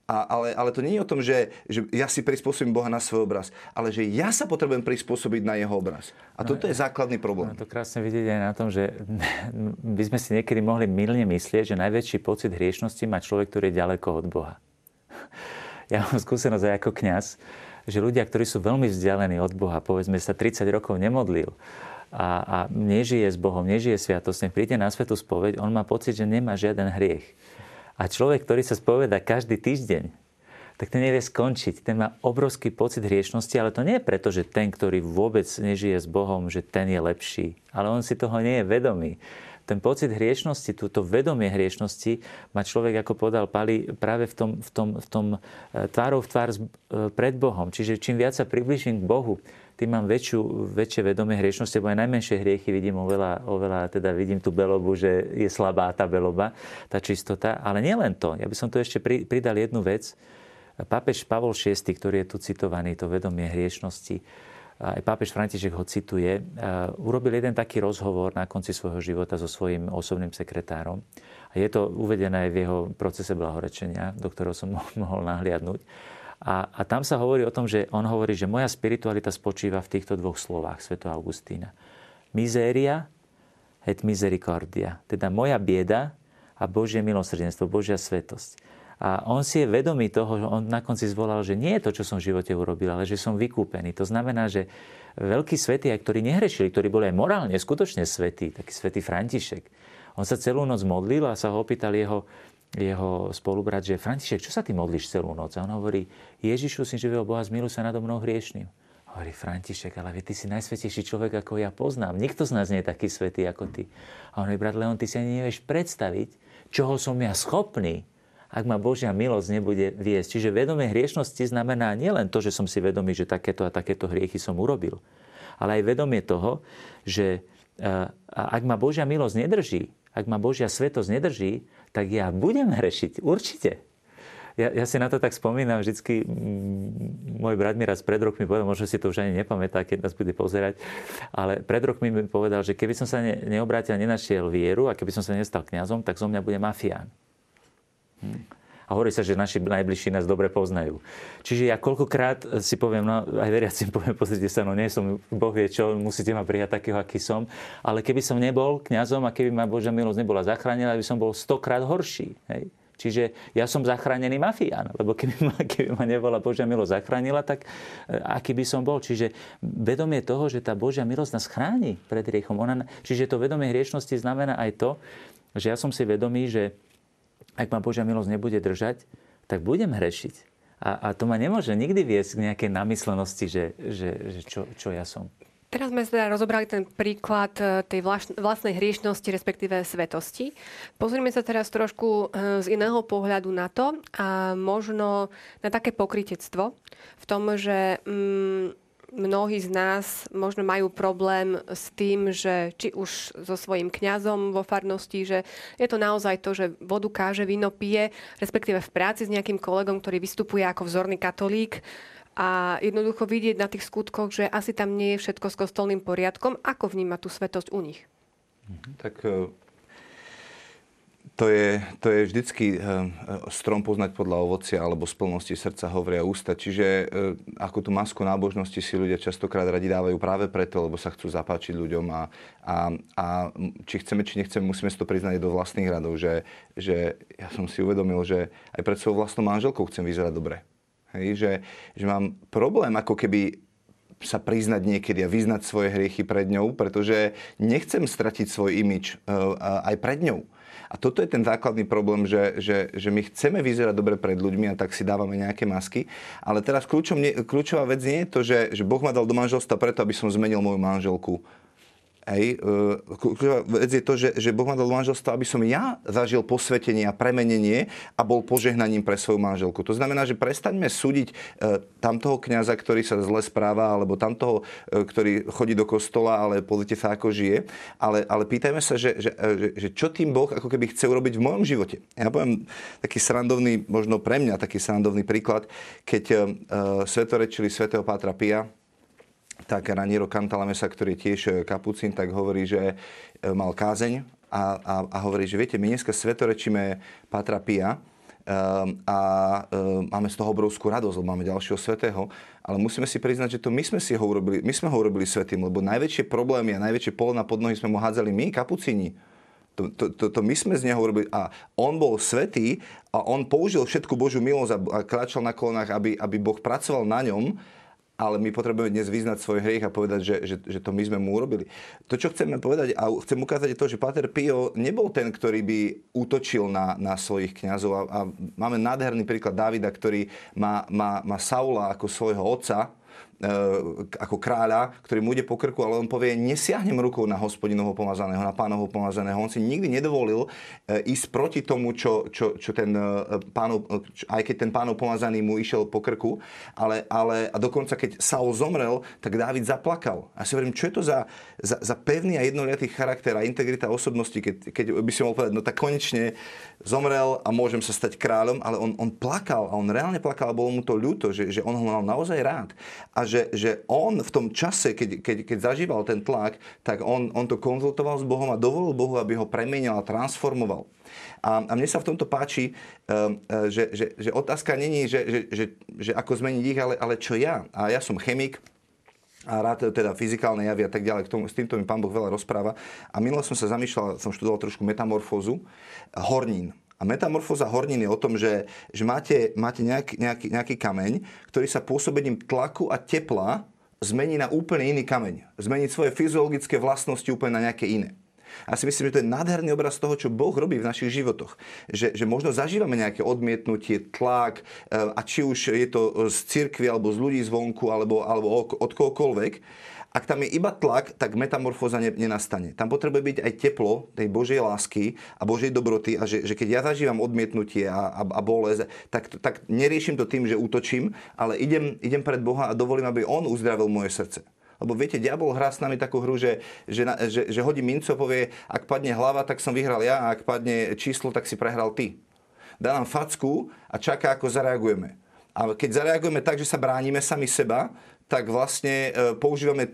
A, ale, ale to nie je o tom, že, že ja si prispôsobím Boha na svoj obraz, ale že ja sa potrebujem prispôsobiť na jeho obraz. A toto je základný problém. No, to krásne vidieť aj na tom, že by sme si niekedy mohli milne myslieť, že najväčší pocit hriešnosti má človek, ktorý je ďaleko od Boha ja mám skúsenosť aj ako kňaz, že ľudia, ktorí sú veľmi vzdialení od Boha, povedzme sa 30 rokov nemodlil a, a nežije s Bohom, nežije sviatosť, príde na svetu spoveď, on má pocit, že nemá žiaden hriech. A človek, ktorý sa spoveda každý týždeň, tak ten nevie skončiť. Ten má obrovský pocit hriešnosti, ale to nie je preto, že ten, ktorý vôbec nežije s Bohom, že ten je lepší. Ale on si toho nie je vedomý ten pocit hriešnosti, túto vedomie hriešnosti má človek, ako povedal Pali, práve v tom, v tom, v tom e, tvárov v tvár e, pred Bohom. Čiže čím viac sa približím k Bohu, tým mám väčšiu, väčšie vedomie hriešnosti, lebo aj najmenšie hriechy vidím oveľa, oveľa, teda vidím tú belobu, že je slabá tá beloba, tá čistota. Ale nielen to. Ja by som tu ešte pridal jednu vec. Pápež Pavol VI, ktorý je tu citovaný, to vedomie hriešnosti, aj pápež František ho cituje, urobil jeden taký rozhovor na konci svojho života so svojím osobným sekretárom. A je to uvedené aj v jeho procese blahorečenia, do ktorého som mohol nahliadnúť. A, a tam sa hovorí o tom, že on hovorí, že moja spiritualita spočíva v týchto dvoch slovách Sveto Augustína. Miséria et misericordia. Teda moja bieda a Božie milosrdenstvo, Božia svetosť. A on si je vedomý toho, že on na konci zvolal, že nie je to, čo som v živote urobil, ale že som vykúpený. To znamená, že veľkí svetí, ktorí nehrešili, ktorí boli aj morálne, skutočne svetí, taký svetý František, on sa celú noc modlil a sa ho opýtal jeho, jeho spolubrat, že František, čo sa ty modlíš celú noc? A on hovorí, Ježišu, syn živého Boha, zmiluj sa nado mnou hriešným. Hovorí František, ale ty si najsvetejší človek, ako ja poznám. Nikto z nás nie je taký svetý ako ty. A on hovorí, brat Leon, ty si ani nevieš predstaviť, čoho som ja schopný, ak ma Božia milosť nebude viesť. Čiže vedomie hriešnosti znamená nielen to, že som si vedomý, že takéto a takéto hriechy som urobil, ale aj vedomie toho, že ak ma Božia milosť nedrží, ak ma Božia svetosť nedrží, tak ja budem hrešiť, určite. Ja, ja si na to tak spomínam, vždycky môj brat mi raz pred rokmi povedal, možno si to už ani nepamätá, keď nás bude pozerať, ale pred rokmi mi povedal, že keby som sa ne, neobrátil nenašiel vieru a keby som sa nestal kňazom, tak zo mňa bude mafián. Hm. A hovorí sa, že naši najbližší nás dobre poznajú. Čiže ja koľkokrát si poviem, no aj veriacim poviem, pozrite sa, no nie som, Boh vie čo, musíte ma prijať takého, aký som. Ale keby som nebol kňazom a keby ma Božia milosť nebola zachránila, by som bol stokrát horší. Hej? Čiže ja som zachránený mafián, lebo keby ma, keby ma nebola Božia milosť zachránila, tak e, aký by som bol. Čiže vedomie toho, že tá Božia milosť nás chráni pred hriechom. Ona, čiže to vedomie hriešnosti znamená aj to, že ja som si vedomý, že ak ma Božia milosť nebude držať, tak budem hrešiť. A, a to ma nemôže nikdy viesť k nejakej namyslenosti, že, že, že čo, čo ja som. Teraz sme teda rozobrali ten príklad e, tej vlastnej hriešnosti, respektíve svetosti. Pozrime sa teraz trošku e, z iného pohľadu na to a možno na také pokritectvo v tom, že mm, mnohí z nás možno majú problém s tým, že či už so svojím kňazom vo farnosti, že je to naozaj to, že vodu káže, víno pije, respektíve v práci s nejakým kolegom, ktorý vystupuje ako vzorný katolík a jednoducho vidieť na tých skutkoch, že asi tam nie je všetko s kostolným poriadkom. Ako vníma tú svetosť u nich? Tak e, to je, to je vždycky eh, strom poznať podľa ovocia alebo z plnosti srdca hovoria ústa. Čiže eh, ako tú masku nábožnosti si ľudia častokrát radi dávajú práve preto, lebo sa chcú zapáčiť ľuďom a, a, a či chceme, či nechceme, musíme si to priznať do vlastných radov, že, že ja som si uvedomil, že aj pred svojou vlastnou manželkou chcem vyzerať dobre. Hej, že, že mám problém ako keby sa priznať niekedy a vyznať svoje hriechy pred ňou, pretože nechcem stratiť svoj imič uh, aj pred ňou. A toto je ten základný problém, že, že, že my chceme vyzerať dobre pred ľuďmi a tak si dávame nejaké masky. Ale teraz kľúčom, kľúčová vec nie je to, že, že Boh ma dal do manželstva preto, aby som zmenil moju manželku Hej, kľúčová vec je to, že, že Boh ma dal manželstvo, aby som ja zažil posvetenie a premenenie a bol požehnaním pre svoju manželku. To znamená, že prestaňme súdiť e, tamtoho kňaza, ktorý sa zle správa, alebo tamtoho, e, ktorý chodí do kostola, ale pozrite sa, ako žije. Ale, ale pýtajme sa, že, že, že, že čo tým Boh ako keby chce urobiť v mojom živote. Ja poviem taký srandovný, možno pre mňa taký srandovný príklad, keď uh, svetorečili svätého Pátra Pia, tak Raniero Cantalamesa, ktorý je tiež e, kapucín, tak hovorí, že e, mal kázeň a, a, a hovorí, že viete, my dneska svetorečíme Patra Pia, Um, a máme z toho obrovskú radosť, lebo máme ďalšieho svetého, ale musíme si priznať, že to my sme si ho urobili, my sme ho urobili svetým, lebo najväčšie problémy a najväčšie pole na podnohy sme mu hádzali my, kapucíni. To, to, to, to my sme z neho urobili. A on bol svetý a on použil všetku Božiu milosť a, a kráčal na kolonách, aby, aby Boh pracoval na ňom ale my potrebujeme dnes vyznať svoj hriech a povedať, že, že, že to my sme mu urobili. To, čo chceme povedať, a chcem ukázať je to, že Pater Pio nebol ten, ktorý by útočil na, na svojich kňazov. A, a máme nádherný príklad Davida, ktorý má, má, má Saula ako svojho otca, ako kráľa, ktorý mu ide po krku, ale on povie, nesiahnem rukou na hospodinovho pomazaného, na pánovho pomazaného. On si nikdy nedovolil ísť proti tomu, čo, čo, čo ten pánov, aj keď ten pánov pomazaný mu išiel po krku, ale, ale a dokonca keď Saul zomrel, tak Dávid zaplakal. A si hovorím, čo je to za, za, za pevný a jednoliatý charakter a integrita osobnosti, keď, keď by si mohol povedať, no tak konečne zomrel a môžem sa stať kráľom, ale on, on plakal a on reálne plakal bolo mu to ľúto, že, že on ho mal naozaj rád. A že, že on v tom čase, keď, keď, keď zažíval ten tlak, tak on, on to konzultoval s Bohom a dovolil Bohu, aby ho premenil a transformoval. A, a mne sa v tomto páči, um, že, že, že otázka není, že, že, že, že ako zmeniť ich, ale, ale čo ja. A ja som chemik, a rád teda fyzikálne javy a tak ďalej. K tomu, s týmto mi pán Boh veľa rozpráva. A minule som sa zamýšľal, som študoval trošku metamorfózu hornín. A metamorfóza hornín je o tom, že, že máte, máte nejaký, nejaký, nejaký kameň, ktorý sa pôsobením tlaku a tepla zmení na úplne iný kameň. Zmení svoje fyziologické vlastnosti úplne na nejaké iné. A si myslím, že to je nádherný obraz toho, čo Boh robí v našich životoch. Že, že možno zažívame nejaké odmietnutie, tlak, eh, a či už je to z cirkvi, alebo z ľudí zvonku, alebo, alebo od kohokoľvek, ak tam je iba tlak, tak metamorfóza nenastane. Tam potrebuje byť aj teplo tej Božej lásky a Božej dobroty a že, že keď ja zažívam odmietnutie a, a, a bolesť, tak, tak neriešim to tým, že útočím, ale idem, idem pred Boha a dovolím, aby On uzdravil moje srdce. Lebo viete, diabol hrá s nami takú hru, že, že, že, že hodí minco, povie, ak padne hlava, tak som vyhral ja, a ak padne číslo, tak si prehral ty. Dá nám facku a čaká, ako zareagujeme. A keď zareagujeme tak, že sa bránime sami seba, tak vlastne e, používame, e,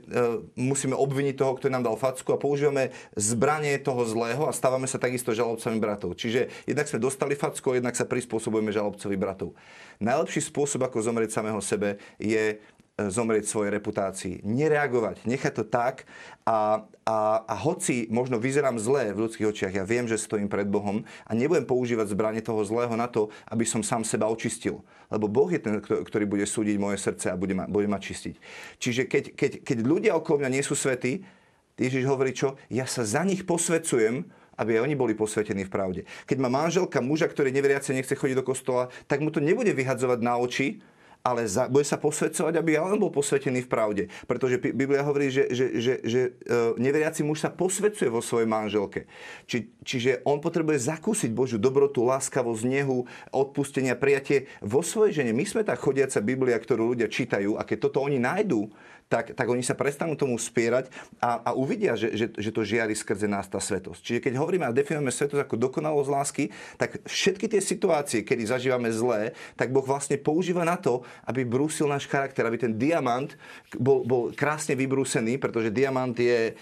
musíme obviniť toho, kto nám dal facku a používame zbranie toho zlého a stávame sa takisto žalobcami bratov. Čiže jednak sme dostali facku, jednak sa prispôsobujeme žalobcovi bratov. Najlepší spôsob, ako zomrieť samého sebe, je zomrieť svojej reputácii. Nereagovať, nechať to tak a, a, a hoci možno vyzerám zlé v ľudských očiach, ja viem, že stojím pred Bohom a nebudem používať zbranie toho zlého na to, aby som sám seba očistil. Lebo Boh je ten, ktorý bude súdiť moje srdce a bude ma, bude ma čistiť. Čiže keď, keď, keď ľudia okolo mňa nie sú svetí, Ježiš hovorí čo? Ja sa za nich posvedcujem, aby aj oni boli posvetení v pravde. Keď má manželka muža, ktorý neveriace nechce chodiť do kostola, tak mu to nebude vyhadzovať na oči, ale za, bude sa posvedcovať, aby on bol posvetený v pravde. Pretože Biblia hovorí, že, že, že, že e, neveriaci muž sa posvedcuje vo svojej manželke. Či, čiže on potrebuje zakúsiť Božiu dobrotu, láskavosť, nehu, odpustenia, prijatie vo svojej žene. My sme tá chodiaca Biblia, ktorú ľudia čítajú a keď toto oni nájdú, tak, tak oni sa prestanú tomu spierať a, a uvidia, že, že, že to žiari skrze nás tá svetosť. Čiže keď hovoríme a definujeme svetosť ako dokonalosť lásky, tak všetky tie situácie, kedy zažívame zlé, tak Boh vlastne používa na to, aby brúsil náš charakter, aby ten diamant bol, bol krásne vybrúsený, pretože diamant je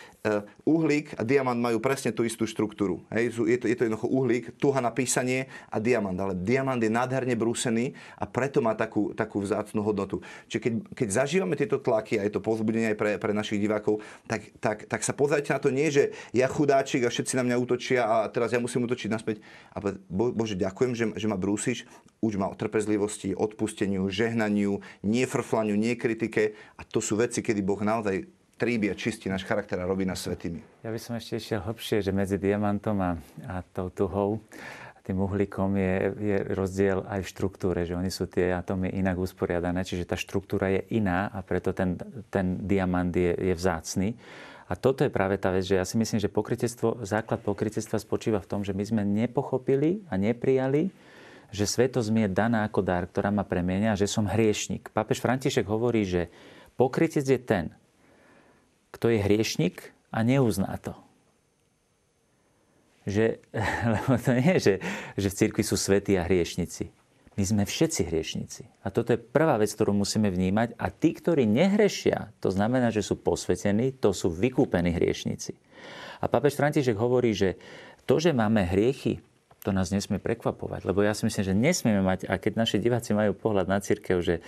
uhlík a diamant majú presne tú istú štruktúru. Hej? Je, to, je to jednoducho uhlík, tuha na písanie a diamant. Ale diamant je nádherne brúsený a preto má takú, takú vzácnú hodnotu. Čiže keď, keď zažívame tieto tlaky a je to povzbudenie aj pre, pre našich divákov, tak, tak, tak sa pozrite na to nie, že ja chudáčik a všetci na mňa útočia a teraz ja musím útočiť naspäť. A bo, Bože, ďakujem, že, že ma brúsiš, už ma o trpezlivosti, odpusteniu, žehnaniu, nie frflaniu, nie kritike. A to sú veci, kedy Boh naozaj tríbi a čistí náš charakter a robí nás svetými. Ja by som ešte išiel hlbšie, že medzi diamantom a, a tou tuhou tým uhlíkom je, je rozdiel aj v štruktúre, že oni sú tie atómy inak usporiadané, čiže tá štruktúra je iná a preto ten, ten diamant je, je vzácný. A toto je práve tá vec, že ja si myslím, že pokrytectvo, základ pokrytectva spočíva v tom, že my sme nepochopili a neprijali, že svetosť mi je daná ako dar, ktorá ma premienia že som hriešnik. Pápež František hovorí, že pokrytec je ten, kto je hriešnik a neuzná to že, lebo to nie je, že, že v cirkvi sú svetí a hriešnici. My sme všetci hriešnici. A toto je prvá vec, ktorú musíme vnímať. A tí, ktorí nehrešia, to znamená, že sú posvetení, to sú vykúpení hriešnici. A pápež František hovorí, že to, že máme hriechy, to nás nesmie prekvapovať. Lebo ja si myslím, že nesmieme mať, a keď naši diváci majú pohľad na církev, že,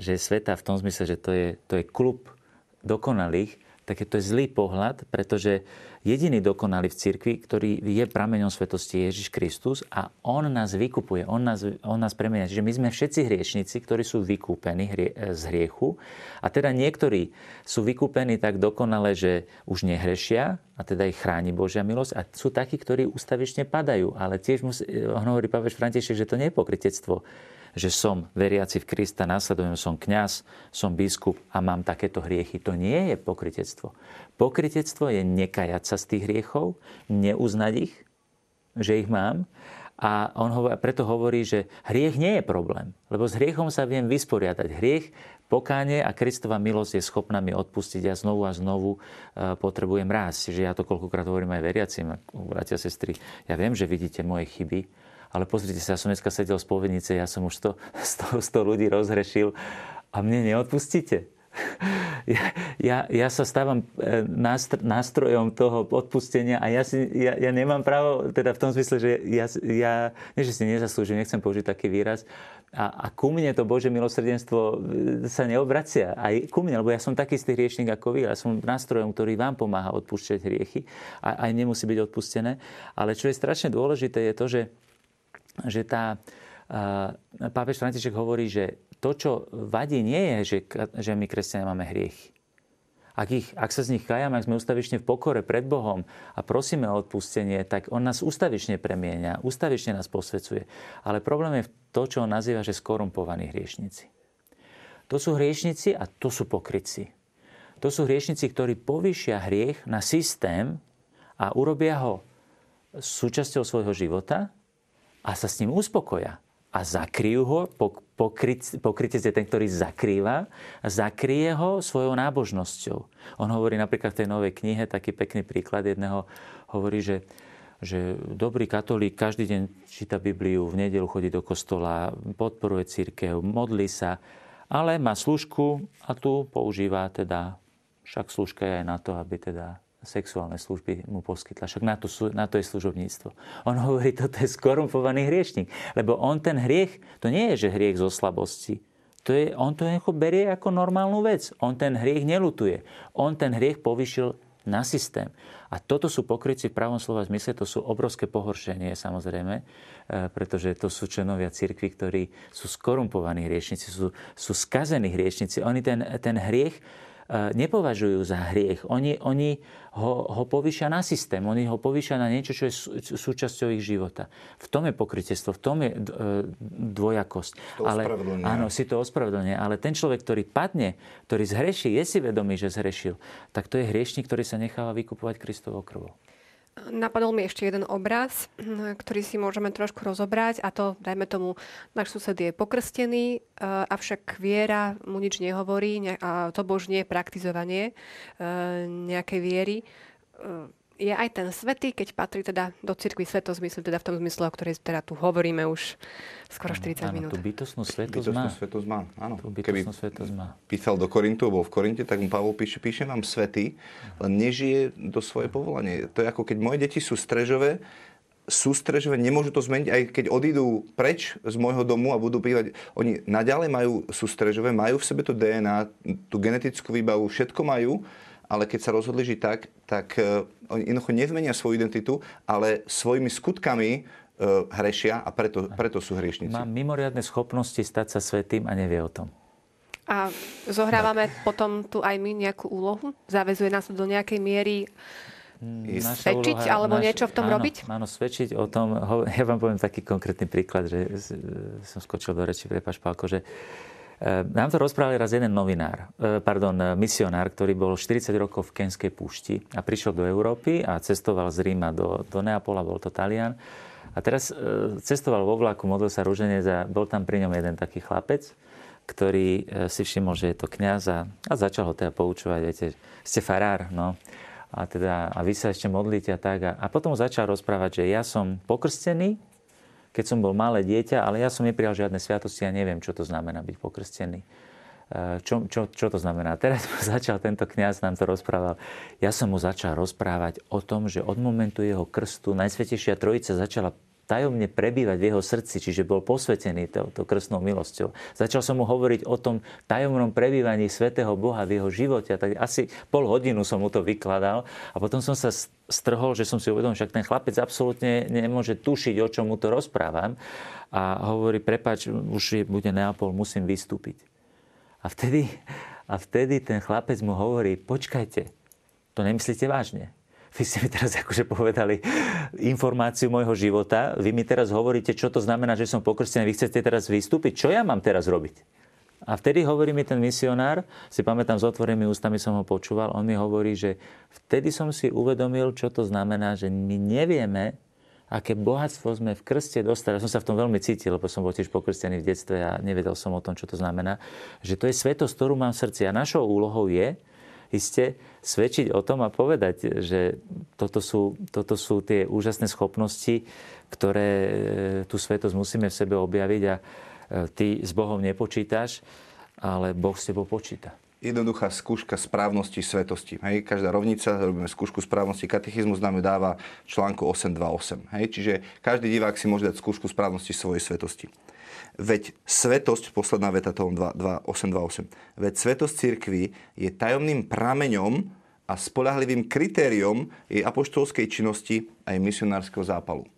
že je sveta v tom zmysle, že to je, to je klub dokonalých, tak je to zlý pohľad, pretože jediný dokonalý v cirkvi, ktorý je prameňom svetosti Ježiš Kristus a On nás vykupuje, On nás, on nás premenia. Čiže my sme všetci hriešnici, ktorí sú vykúpení hrie, z hriechu a teda niektorí sú vykúpení tak dokonale, že už nehrešia a teda ich chráni Božia milosť a sú takí, ktorí ustavične padajú. Ale tiež musí, on hovorí Pavež František, že to nie je pokrytectvo že som veriaci v Krista, následujem, som kňaz, som biskup a mám takéto hriechy. To nie je pokritectvo. Pokritectvo je nekajať sa z tých hriechov, neuznať ich, že ich mám a on preto hovorí, že hriech nie je problém, lebo s hriechom sa viem vysporiadať. Hriech pokánie a Kristova milosť je schopná mi odpustiť. Ja znovu a znovu e, potrebujem rásť. Že ja to koľkokrát hovorím aj veriacim, bratia, sestry. Ja viem, že vidíte moje chyby, ale pozrite sa, ja som dneska sedel v spovednice, ja som už 100, 100, 100 ľudí rozhrešil a mne neodpustíte. Ja, ja, ja sa stávam e, nástrojom toho odpustenia a ja, si, ja, ja nemám právo, teda v tom zmysle, že ja, ja nie, že si nezaslúžim, nechcem použiť taký výraz, a, a ku mne to Bože milosrdenstvo e, sa neobracia. Aj ku mne, lebo ja som taký istý hriešnik ako vy. Ja som nástrojom, ktorý vám pomáha odpúšťať hriechy. A aj nemusí byť odpustené. Ale čo je strašne dôležité, je to, že, že tá, pápež František hovorí, že to, čo vadí, nie je, že, že my kresťania máme hriechy. Ak, ich, ak sa z nich kajame, ak sme ustavične v pokore pred Bohom a prosíme o odpustenie, tak On nás ustavične premieňa, ustavične nás posvecuje. Ale problém je v to, čo On nazýva, že skorumpovaní hriešnici. To sú hriešnici a to sú pokrytci. To sú hriešnici, ktorí povýšia hriech na systém a urobia ho súčasťou svojho života a sa s ním uspokoja a zakryjú ho. Pokrytec je ten, ktorý zakrýva zakrie ho svojou nábožnosťou. On hovorí napríklad v tej novej knihe, taký pekný príklad jedného, hovorí, že že dobrý katolík každý deň číta Bibliu, v nedelu chodí do kostola, podporuje církev, modlí sa, ale má služku a tu používa teda, však služka je aj na to, aby teda sexuálne služby mu poskytla. Však na to, na to je služobníctvo. On hovorí, toto je skorumpovaný hriešnik. Lebo on ten hriech, to nie je, že hriech zo slabosti. To je, on to berie ako normálnu vec. On ten hriech nelutuje. On ten hriech povyšil na systém. A toto sú pokryci v pravom slova zmysle, to sú obrovské pohoršenie samozrejme, e, pretože to sú členovia cirkvi, ktorí sú skorumpovaní hriešnici, sú, sú skazení hriešnici. Oni ten, ten hriech nepovažujú za hriech. Oni, oni ho, ho povýšia na systém, oni ho povýšia na niečo, čo je súčasťou ich života. V tom je pokrytectvo, v tom je e, dvojakosť. To ale, áno, si to ospravedlňuje. Ale ten človek, ktorý padne, ktorý zhreší, je si vedomý, že zhrešil, tak to je hriešnik, ktorý sa necháva vykupovať Kristovou krvou. Napadol mi ešte jeden obraz, ktorý si môžeme trošku rozobrať a to, dajme tomu, náš sused je pokrstený, e, avšak viera mu nič nehovorí to bož nie je praktizovanie e, nejakej viery. E, je aj ten svetý, keď patrí teda do cirkvi svetozmyslu, teda v tom zmysle, o ktorej teda tu hovoríme už skoro 40 áno, minút. Tú bytostnú svetosť má. svetosť má, áno. Tú bytostnú Keby svetosť má. písal do Korintu, bol v Korinte, tak mu Pavol píše, píše vám svetý, len nežije do svoje povolanie. To je ako keď moje deti sú strežové, sú strežové, nemôžu to zmeniť, aj keď odídu preč z môjho domu a budú bývať. Oni naďalej majú, sú strežové, majú v sebe to DNA, tú genetickú výbavu, všetko majú, ale keď sa rozhodli žiť tak, tak uh, oni jednoducho nezmenia svoju identitu, ale svojimi skutkami uh, hrešia a preto, preto sú hriešnici. Má mimoriadne schopnosti stať sa svetým a nevie o tom. A zohrávame tak. potom tu aj my nejakú úlohu? Zavezuje nás to do nejakej miery hmm, Naša svedčiť úloha, alebo naš, niečo v tom áno, robiť? Áno, svedčiť o tom. Ja vám poviem taký konkrétny príklad, že som skočil do reči, prepač, Pálko, že Eh, nám to rozprával raz jeden novinár, eh, pardon, eh, misionár, ktorý bol 40 rokov v Kenskej púšti a prišiel do Európy a cestoval z Ríma do, do Neapola, bol to Talian. A teraz cestoval vo vlaku, modlil sa rúženec a bol tam pri ňom jeden taký chlapec, ktorý si všimol, že je to kniaz a, a začal ho teda poučovať, viete, ste farár, no. A, teda, a vy sa ešte modlíte a tak. A, a potom začal rozprávať, že ja som pokrstený, keď som bol malé dieťa, ale ja som neprijal žiadne sviatosti a neviem, čo to znamená byť pokrstený. E, čo, čo, čo to znamená? Teraz začal tento kňaz nám to rozprával. Ja som mu začal rozprávať o tom, že od momentu jeho krstu Najsvetejšia Trojica začala tajomne prebývať v jeho srdci, čiže bol posvetený touto krstnou milosťou. Začal som mu hovoriť o tom tajomnom prebývaní svätého Boha v jeho živote. Tak asi pol hodinu som mu to vykladal a potom som sa strhol, že som si uvedomil, že ten chlapec absolútne nemôže tušiť, o čom mu to rozprávam. A hovorí, prepač, už bude Neapol, musím vystúpiť. A vtedy, a vtedy ten chlapec mu hovorí, počkajte, to nemyslíte vážne. Vy ste mi teraz akože povedali informáciu môjho života, vy mi teraz hovoríte, čo to znamená, že som pokrstený, vy chcete teraz vystúpiť, čo ja mám teraz robiť? A vtedy hovorí mi ten misionár, si pamätám, s otvorenými ústami som ho počúval, on mi hovorí, že vtedy som si uvedomil, čo to znamená, že my nevieme, aké bohatstvo sme v krste dostali. Ja som sa v tom veľmi cítil, lebo som bol tiež pokrstený v detstve a nevedel som o tom, čo to znamená. Že to je svetosť, ktorú mám v srdci. A našou úlohou je iste svedčiť o tom a povedať, že toto sú, toto sú tie úžasné schopnosti, ktoré e, tú svetosť musíme v sebe objaviť a e, ty s Bohom nepočítaš, ale Boh s tebou počíta jednoduchá skúška správnosti svetosti. Hej, každá rovnica, robíme skúšku správnosti, katechizmus nám ju dáva článku 828. Hej, čiže každý divák si môže dať skúšku správnosti svojej svetosti. Veď svetosť, posledná veta toho 828, veď svetosť cirkvi je tajomným prameňom a spolahlivým kritériom jej apoštolskej činnosti a jej misionárskeho zápalu.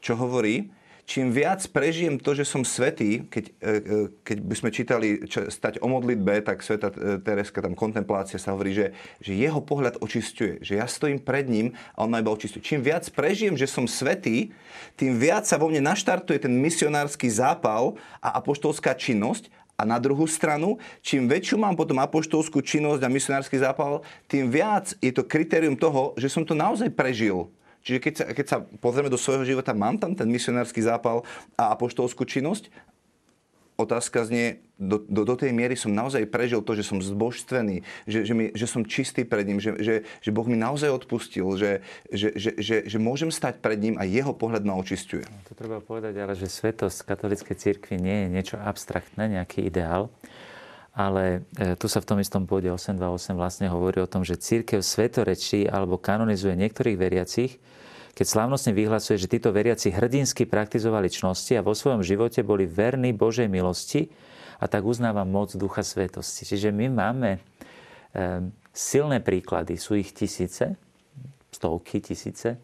Čo hovorí, čím viac prežijem to, že som svetý, keď, e, e, keď by sme čítali čo, stať o modlitbe, tak sveta e, Tereska, tam kontemplácia sa hovorí, že, že jeho pohľad očistuje, že ja stojím pred ním a on ma iba očistuje. Čím viac prežijem, že som svetý, tým viac sa vo mne naštartuje ten misionársky zápal a apoštolská činnosť a na druhú stranu, čím väčšiu mám potom apoštolskú činnosť a misionársky zápal, tým viac je to kritérium toho, že som to naozaj prežil Čiže keď sa, keď sa pozrieme do svojho života, mám tam ten misionársky zápal a apoštolskú činnosť? Otázka znie, do, do, do tej miery som naozaj prežil to, že som zbožstvený, že, že, mi, že som čistý pred ním, že, že, že Boh mi naozaj odpustil, že, že, že, že, že môžem stať pred ním a jeho pohľad ma očistuje. To treba povedať, ale že svetosť katolíckej cirkvi nie je niečo abstraktné, nejaký ideál, ale e, tu sa v tom istom bode 828 vlastne hovorí o tom, že církev svetorečí alebo kanonizuje niektorých veriacich, keď slávnostne vyhlasuje, že títo veriaci hrdinsky praktizovali čnosti a vo svojom živote boli verní Božej milosti a tak uznáva moc Ducha Svetosti. Čiže my máme silné príklady, sú ich tisíce, stovky, tisíce,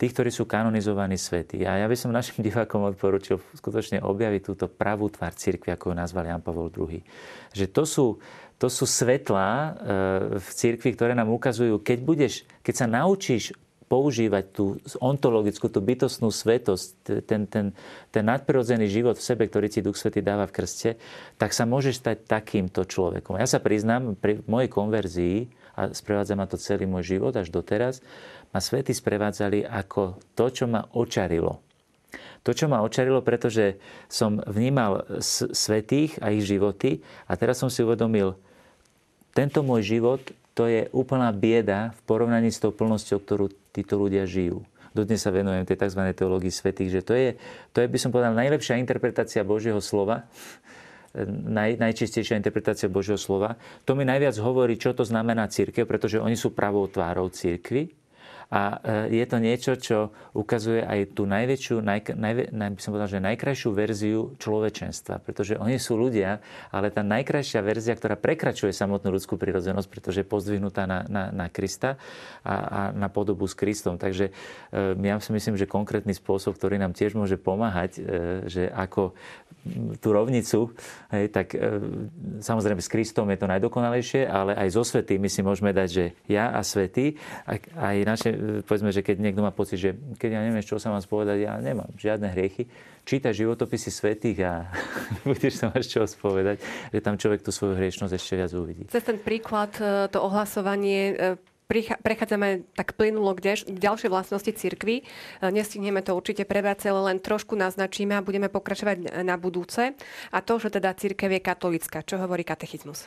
tých, ktorí sú kanonizovaní svety. A ja by som našim divákom odporučil skutočne objaviť túto pravú tvár cirkvi, ako ju nazval Jan Pavol II. Že to sú, to sú svetlá e, v cirkvi, ktoré nám ukazujú, keď, budeš, keď sa naučíš používať tú ontologickú, tú bytostnú svetosť, ten, ten, ten nadprirodzený život v sebe, ktorý ti Duch Svetý dáva v krste, tak sa môžeš stať takýmto človekom. Ja sa priznám, pri mojej konverzii, a sprevádza ma to celý môj život až doteraz, ma svety sprevádzali ako to, čo ma očarilo. To, čo ma očarilo, pretože som vnímal svetých a ich životy a teraz som si uvedomil, tento môj život to je úplná bieda v porovnaní s tou plnosťou, ktorú títo ľudia žijú. Dodnes sa venujem tej tzv. teológii svetých, že to je, to je, by som povedal, najlepšia interpretácia Božieho slova, naj, najčistejšia interpretácia Božieho slova. To mi najviac hovorí, čo to znamená církev, pretože oni sú pravou tvárou církvy a e, je to niečo, čo ukazuje aj tú najväčšiu, naj, naj, naj, by som povedal, že najkrajšiu verziu človečenstva. Pretože oni sú ľudia, ale tá najkrajšia verzia, ktorá prekračuje samotnú ľudskú prirodzenosť, pretože je pozdvihnutá na, na, na Krista a, a na podobu s Kristom. Takže e, ja si myslím, že konkrétny spôsob, ktorý nám tiež môže pomáhať, e, že ako tú rovnicu, hej, tak samozrejme s Kristom je to najdokonalejšie, ale aj so svetými si môžeme dať, že ja a svetý, aj naše povedzme, že keď niekto má pocit, že keď ja neviem, čo sa mám spovedať, ja nemám žiadne hriechy, čítaj životopisy svetých a budeš sa mať čo spovedať, že tam človek tú svoju hriešnosť ešte viac uvidí. Cez ten príklad, e, to ohlasovanie e, prechádzame tak plynulo k ďalšej vlastnosti cirkvy. E, nestihneme to určite prebrať, ale len trošku naznačíme a budeme pokračovať na budúce. A to, že teda cirkev je katolická. Čo hovorí katechizmus?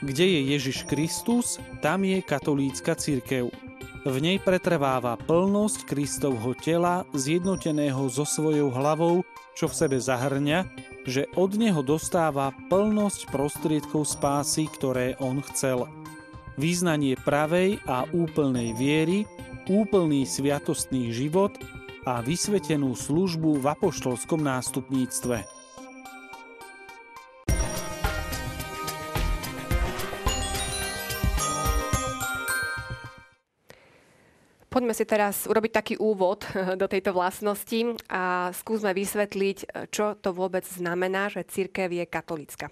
Kde je Ježiš Kristus, tam je katolícka cirkev. V nej pretrváva plnosť Kristovho tela zjednoteného so svojou hlavou, čo v sebe zahrňa, že od neho dostáva plnosť prostriedkov spásy, ktoré on chcel. Význanie pravej a úplnej viery, úplný sviatostný život a vysvetenú službu v apoštolskom nástupníctve. Poďme si teraz urobiť taký úvod do tejto vlastnosti a skúsme vysvetliť, čo to vôbec znamená, že církev je katolická.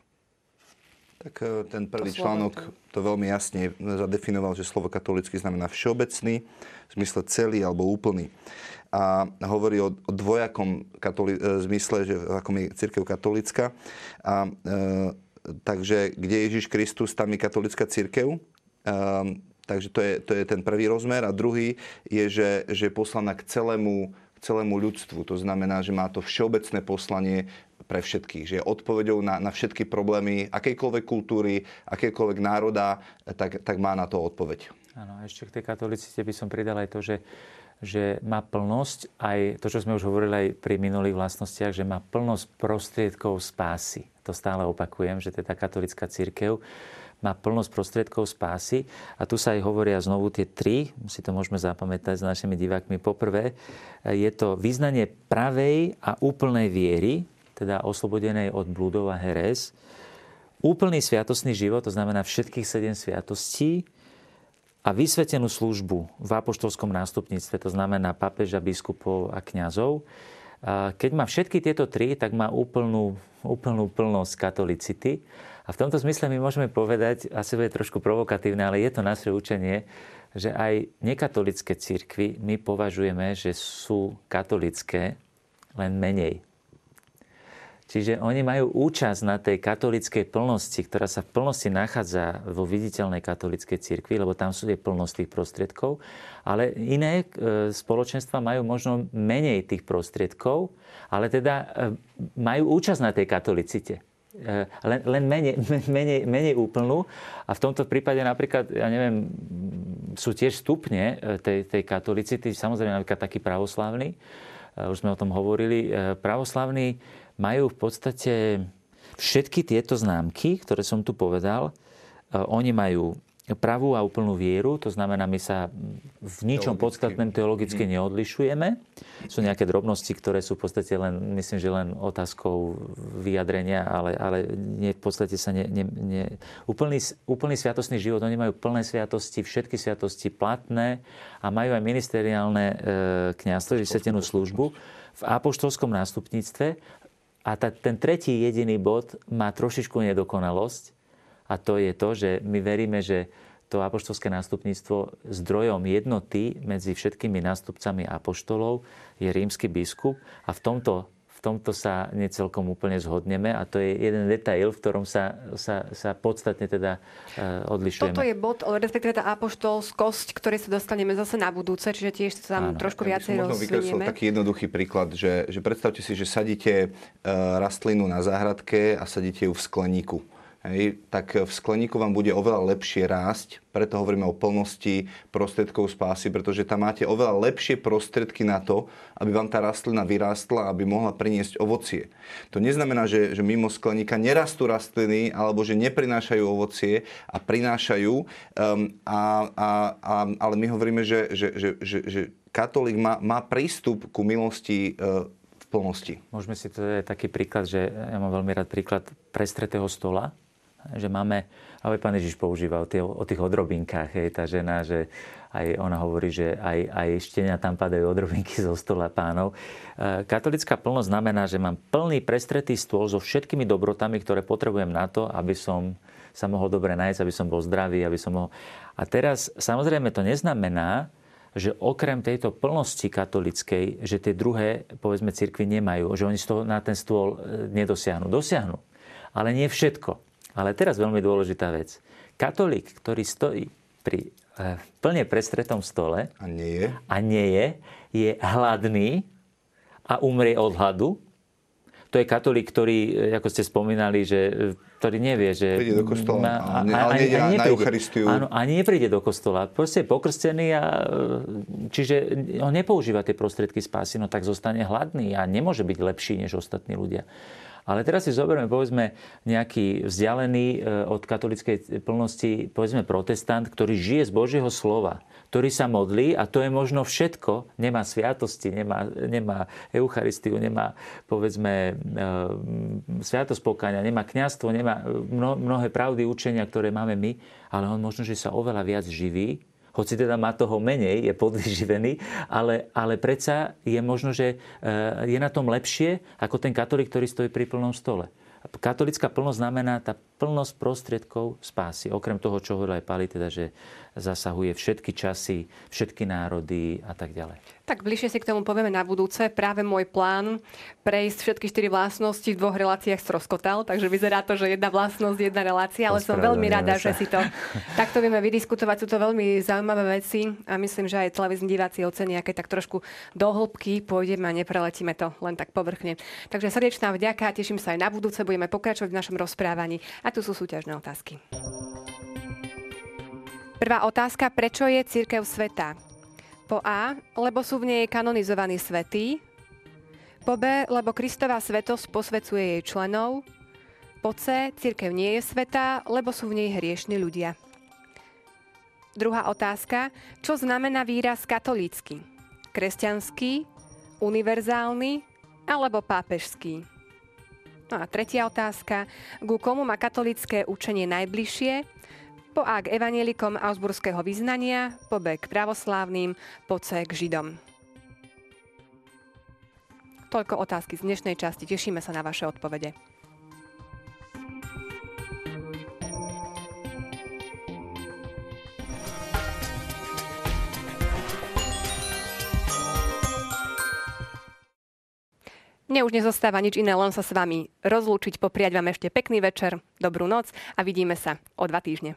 Tak e, ten prvý to článok to veľmi jasne zadefinoval, že slovo katolický znamená všeobecný, v zmysle celý alebo úplný. A hovorí o, o dvojakom katoli- e, zmysle, že akom je církev katolická. A, e, takže kde je Ježiš Kristus, tam je katolická církev. E, takže to je, to je ten prvý rozmer. A druhý je, že, že je poslaná k celému, k celému ľudstvu. To znamená, že má to všeobecné poslanie pre všetkých, že je odpovedou na, na všetky problémy akejkoľvek kultúry, akékoľvek národa, tak, tak má na to odpoveď. Áno, ešte k tej katolicite by som pridal aj to, že, že má plnosť, aj to, čo sme už hovorili aj pri minulých vlastnostiach, že má plnosť prostriedkov spásy. To stále opakujem, že teda katolická církev má plnosť prostriedkov spásy. A tu sa aj hovoria znovu tie tri, si to môžeme zapamätať s našimi divákmi. Poprvé, je to vyznanie pravej a úplnej viery, teda oslobodenej od blúdov a herez. Úplný sviatostný život, to znamená všetkých sedem sviatostí a vysvetenú službu v apoštolskom nástupníctve, to znamená papeža, biskupov a kňazov. Keď má všetky tieto tri, tak má úplnú, úplnú plnosť katolicity. A v tomto zmysle my môžeme povedať, asi bude trošku provokatívne, ale je to naše učenie, že aj nekatolické církvy my považujeme, že sú katolické len menej. Čiže oni majú účasť na tej katolickej plnosti, ktorá sa v plnosti nachádza vo viditeľnej katolickej cirkvi, lebo tam sú je plnosť tých prostriedkov. Ale iné e, spoločenstva majú možno menej tých prostriedkov, ale teda e, majú účasť na tej katolicite. E, len, len menej, menej, menej úplnú. A v tomto prípade napríklad, ja neviem, sú tiež stupne tej, tej katolicity, samozrejme napríklad taký pravoslavný, už sme o tom hovorili, pravoslavný majú v podstate všetky tieto známky, ktoré som tu povedal. Oni majú pravú a úplnú vieru, to znamená, my sa v ničom podstatném teologicky mhm. neodlišujeme. Sú nejaké drobnosti, ktoré sú v podstate len, myslím, že len otázkou vyjadrenia, ale, ale nie, v podstate sa ne, ne, ne... Úplný, úplný sviatostný život, oni majú plné sviatosti, všetky sviatosti platné a majú aj ministeriálne e, kniazstvo, vysvetenú službu v apoštolskom nástupníctve a ta, ten tretí jediný bod má trošičku nedokonalosť a to je to, že my veríme, že to apoštolské nástupníctvo zdrojom jednoty medzi všetkými nástupcami apoštolov je rímsky biskup a v tomto v tomto sa necelkom úplne zhodneme a to je jeden detail, v ktorom sa, sa, sa podstatne teda uh, odlišujeme. Toto je bod, respektíve tá apoštolskosť, ktorý sa dostaneme zase na budúce, čiže tiež sa tam Áno. trošku ja viacej rozvinieme. taký jednoduchý príklad, že, že predstavte si, že sadíte uh, rastlinu na záhradke a sadíte ju v skleníku hej, tak v skleníku vám bude oveľa lepšie rásť. Preto hovoríme o plnosti prostriedkov spásy, pretože tam máte oveľa lepšie prostriedky na to, aby vám tá rastlina vyrástla, aby mohla priniesť ovocie. To neznamená, že, že mimo skleníka nerastú rastliny alebo že neprinášajú ovocie a prinášajú, um, a, a, a, ale my hovoríme, že, že, že, že, že katolík má, má prístup ku milosti uh, plnosti. Môžeme si to dať taký príklad, že ja mám veľmi rád príklad prestretého stola, že máme, ale pán Ježiš používa o, tých, o tých odrobinkách, hej, tá žena, že aj ona hovorí, že aj, aj štenia tam padajú odrobinky zo stola pánov. E, katolická plnosť znamená, že mám plný prestretý stôl so všetkými dobrotami, ktoré potrebujem na to, aby som sa mohol dobre nájsť, aby som bol zdravý, aby som mohol... A teraz samozrejme to neznamená, že okrem tejto plnosti katolickej, že tie druhé, povedzme, cirkvy nemajú, že oni z toho na ten stôl e, nedosiahnu. Dosiahnu. Ale nie všetko. Ale teraz veľmi dôležitá vec. Katolík, ktorý stojí pri eh, plne prestretom stole a nie je, a nie je, je hladný a umrie od hladu, to je katolík, ktorý, eh, ako ste spomínali, že, eh, ktorý nevie, že... Príde do kostola, má, a, ale, ale nejde na, na Eucharistiu. Áno, a nepríde do kostola. Proste je pokrstený a... Čiže on nepoužíva tie prostriedky spásy, no tak zostane hladný a nemôže byť lepší než ostatní ľudia. Ale teraz si zoberieme, povedzme, nejaký vzdialený e, od katolickej plnosti, povedzme, protestant, ktorý žije z Božieho slova, ktorý sa modlí a to je možno všetko. Nemá sviatosti, nemá, nemá Eucharistiu, nemá, povedzme, e, sviatosť pokania, nemá kňazstvo, nemá mnohé pravdy učenia, ktoré máme my, ale on možno, že sa oveľa viac živí hoci teda má toho menej, je podvyživený, ale, ale predsa je možno, že je na tom lepšie ako ten katolík, ktorý stojí pri plnom stole. Katolická plnosť znamená tá plnosť prostriedkov spásy. Okrem toho, čo hovoril aj Pali, teda, že zasahuje všetky časy, všetky národy a tak ďalej. Tak bližšie si k tomu povieme na budúce. Práve môj plán prejsť všetky štyri vlastnosti v dvoch reláciách stroskotal, takže vyzerá to, že jedna vlastnosť, jedna relácia, ale som veľmi rada, sa. že si to takto vieme vydiskutovať. Sú to veľmi zaujímavé veci a myslím, že aj televízni diváci ocenia, keď tak trošku do hĺbky pôjdeme a nepreletíme to len tak povrchne. Takže srdečná vďaka, teším sa aj na budúce, budeme pokračovať v našom rozprávaní a tu sú súťažné otázky. Prvá otázka, prečo je církev sveta? Po A, lebo sú v nej kanonizovaní svetí. Po B, lebo Kristová svetosť posvecuje jej členov. Po C, církev nie je svetá, lebo sú v nej hriešni ľudia. Druhá otázka, čo znamená výraz katolícky? Kresťanský, univerzálny alebo pápežský? No a tretia otázka, ku komu má katolické učenie najbližšie? Po A k evanielikom Augsburského vyznania, po B k pravoslávnym, po C k Židom. Toľko otázky z dnešnej časti. Tešíme sa na vaše odpovede. Mne už nezostáva nič iné, len sa s vami rozlúčiť, popriať vám ešte pekný večer, dobrú noc a vidíme sa o dva týždne.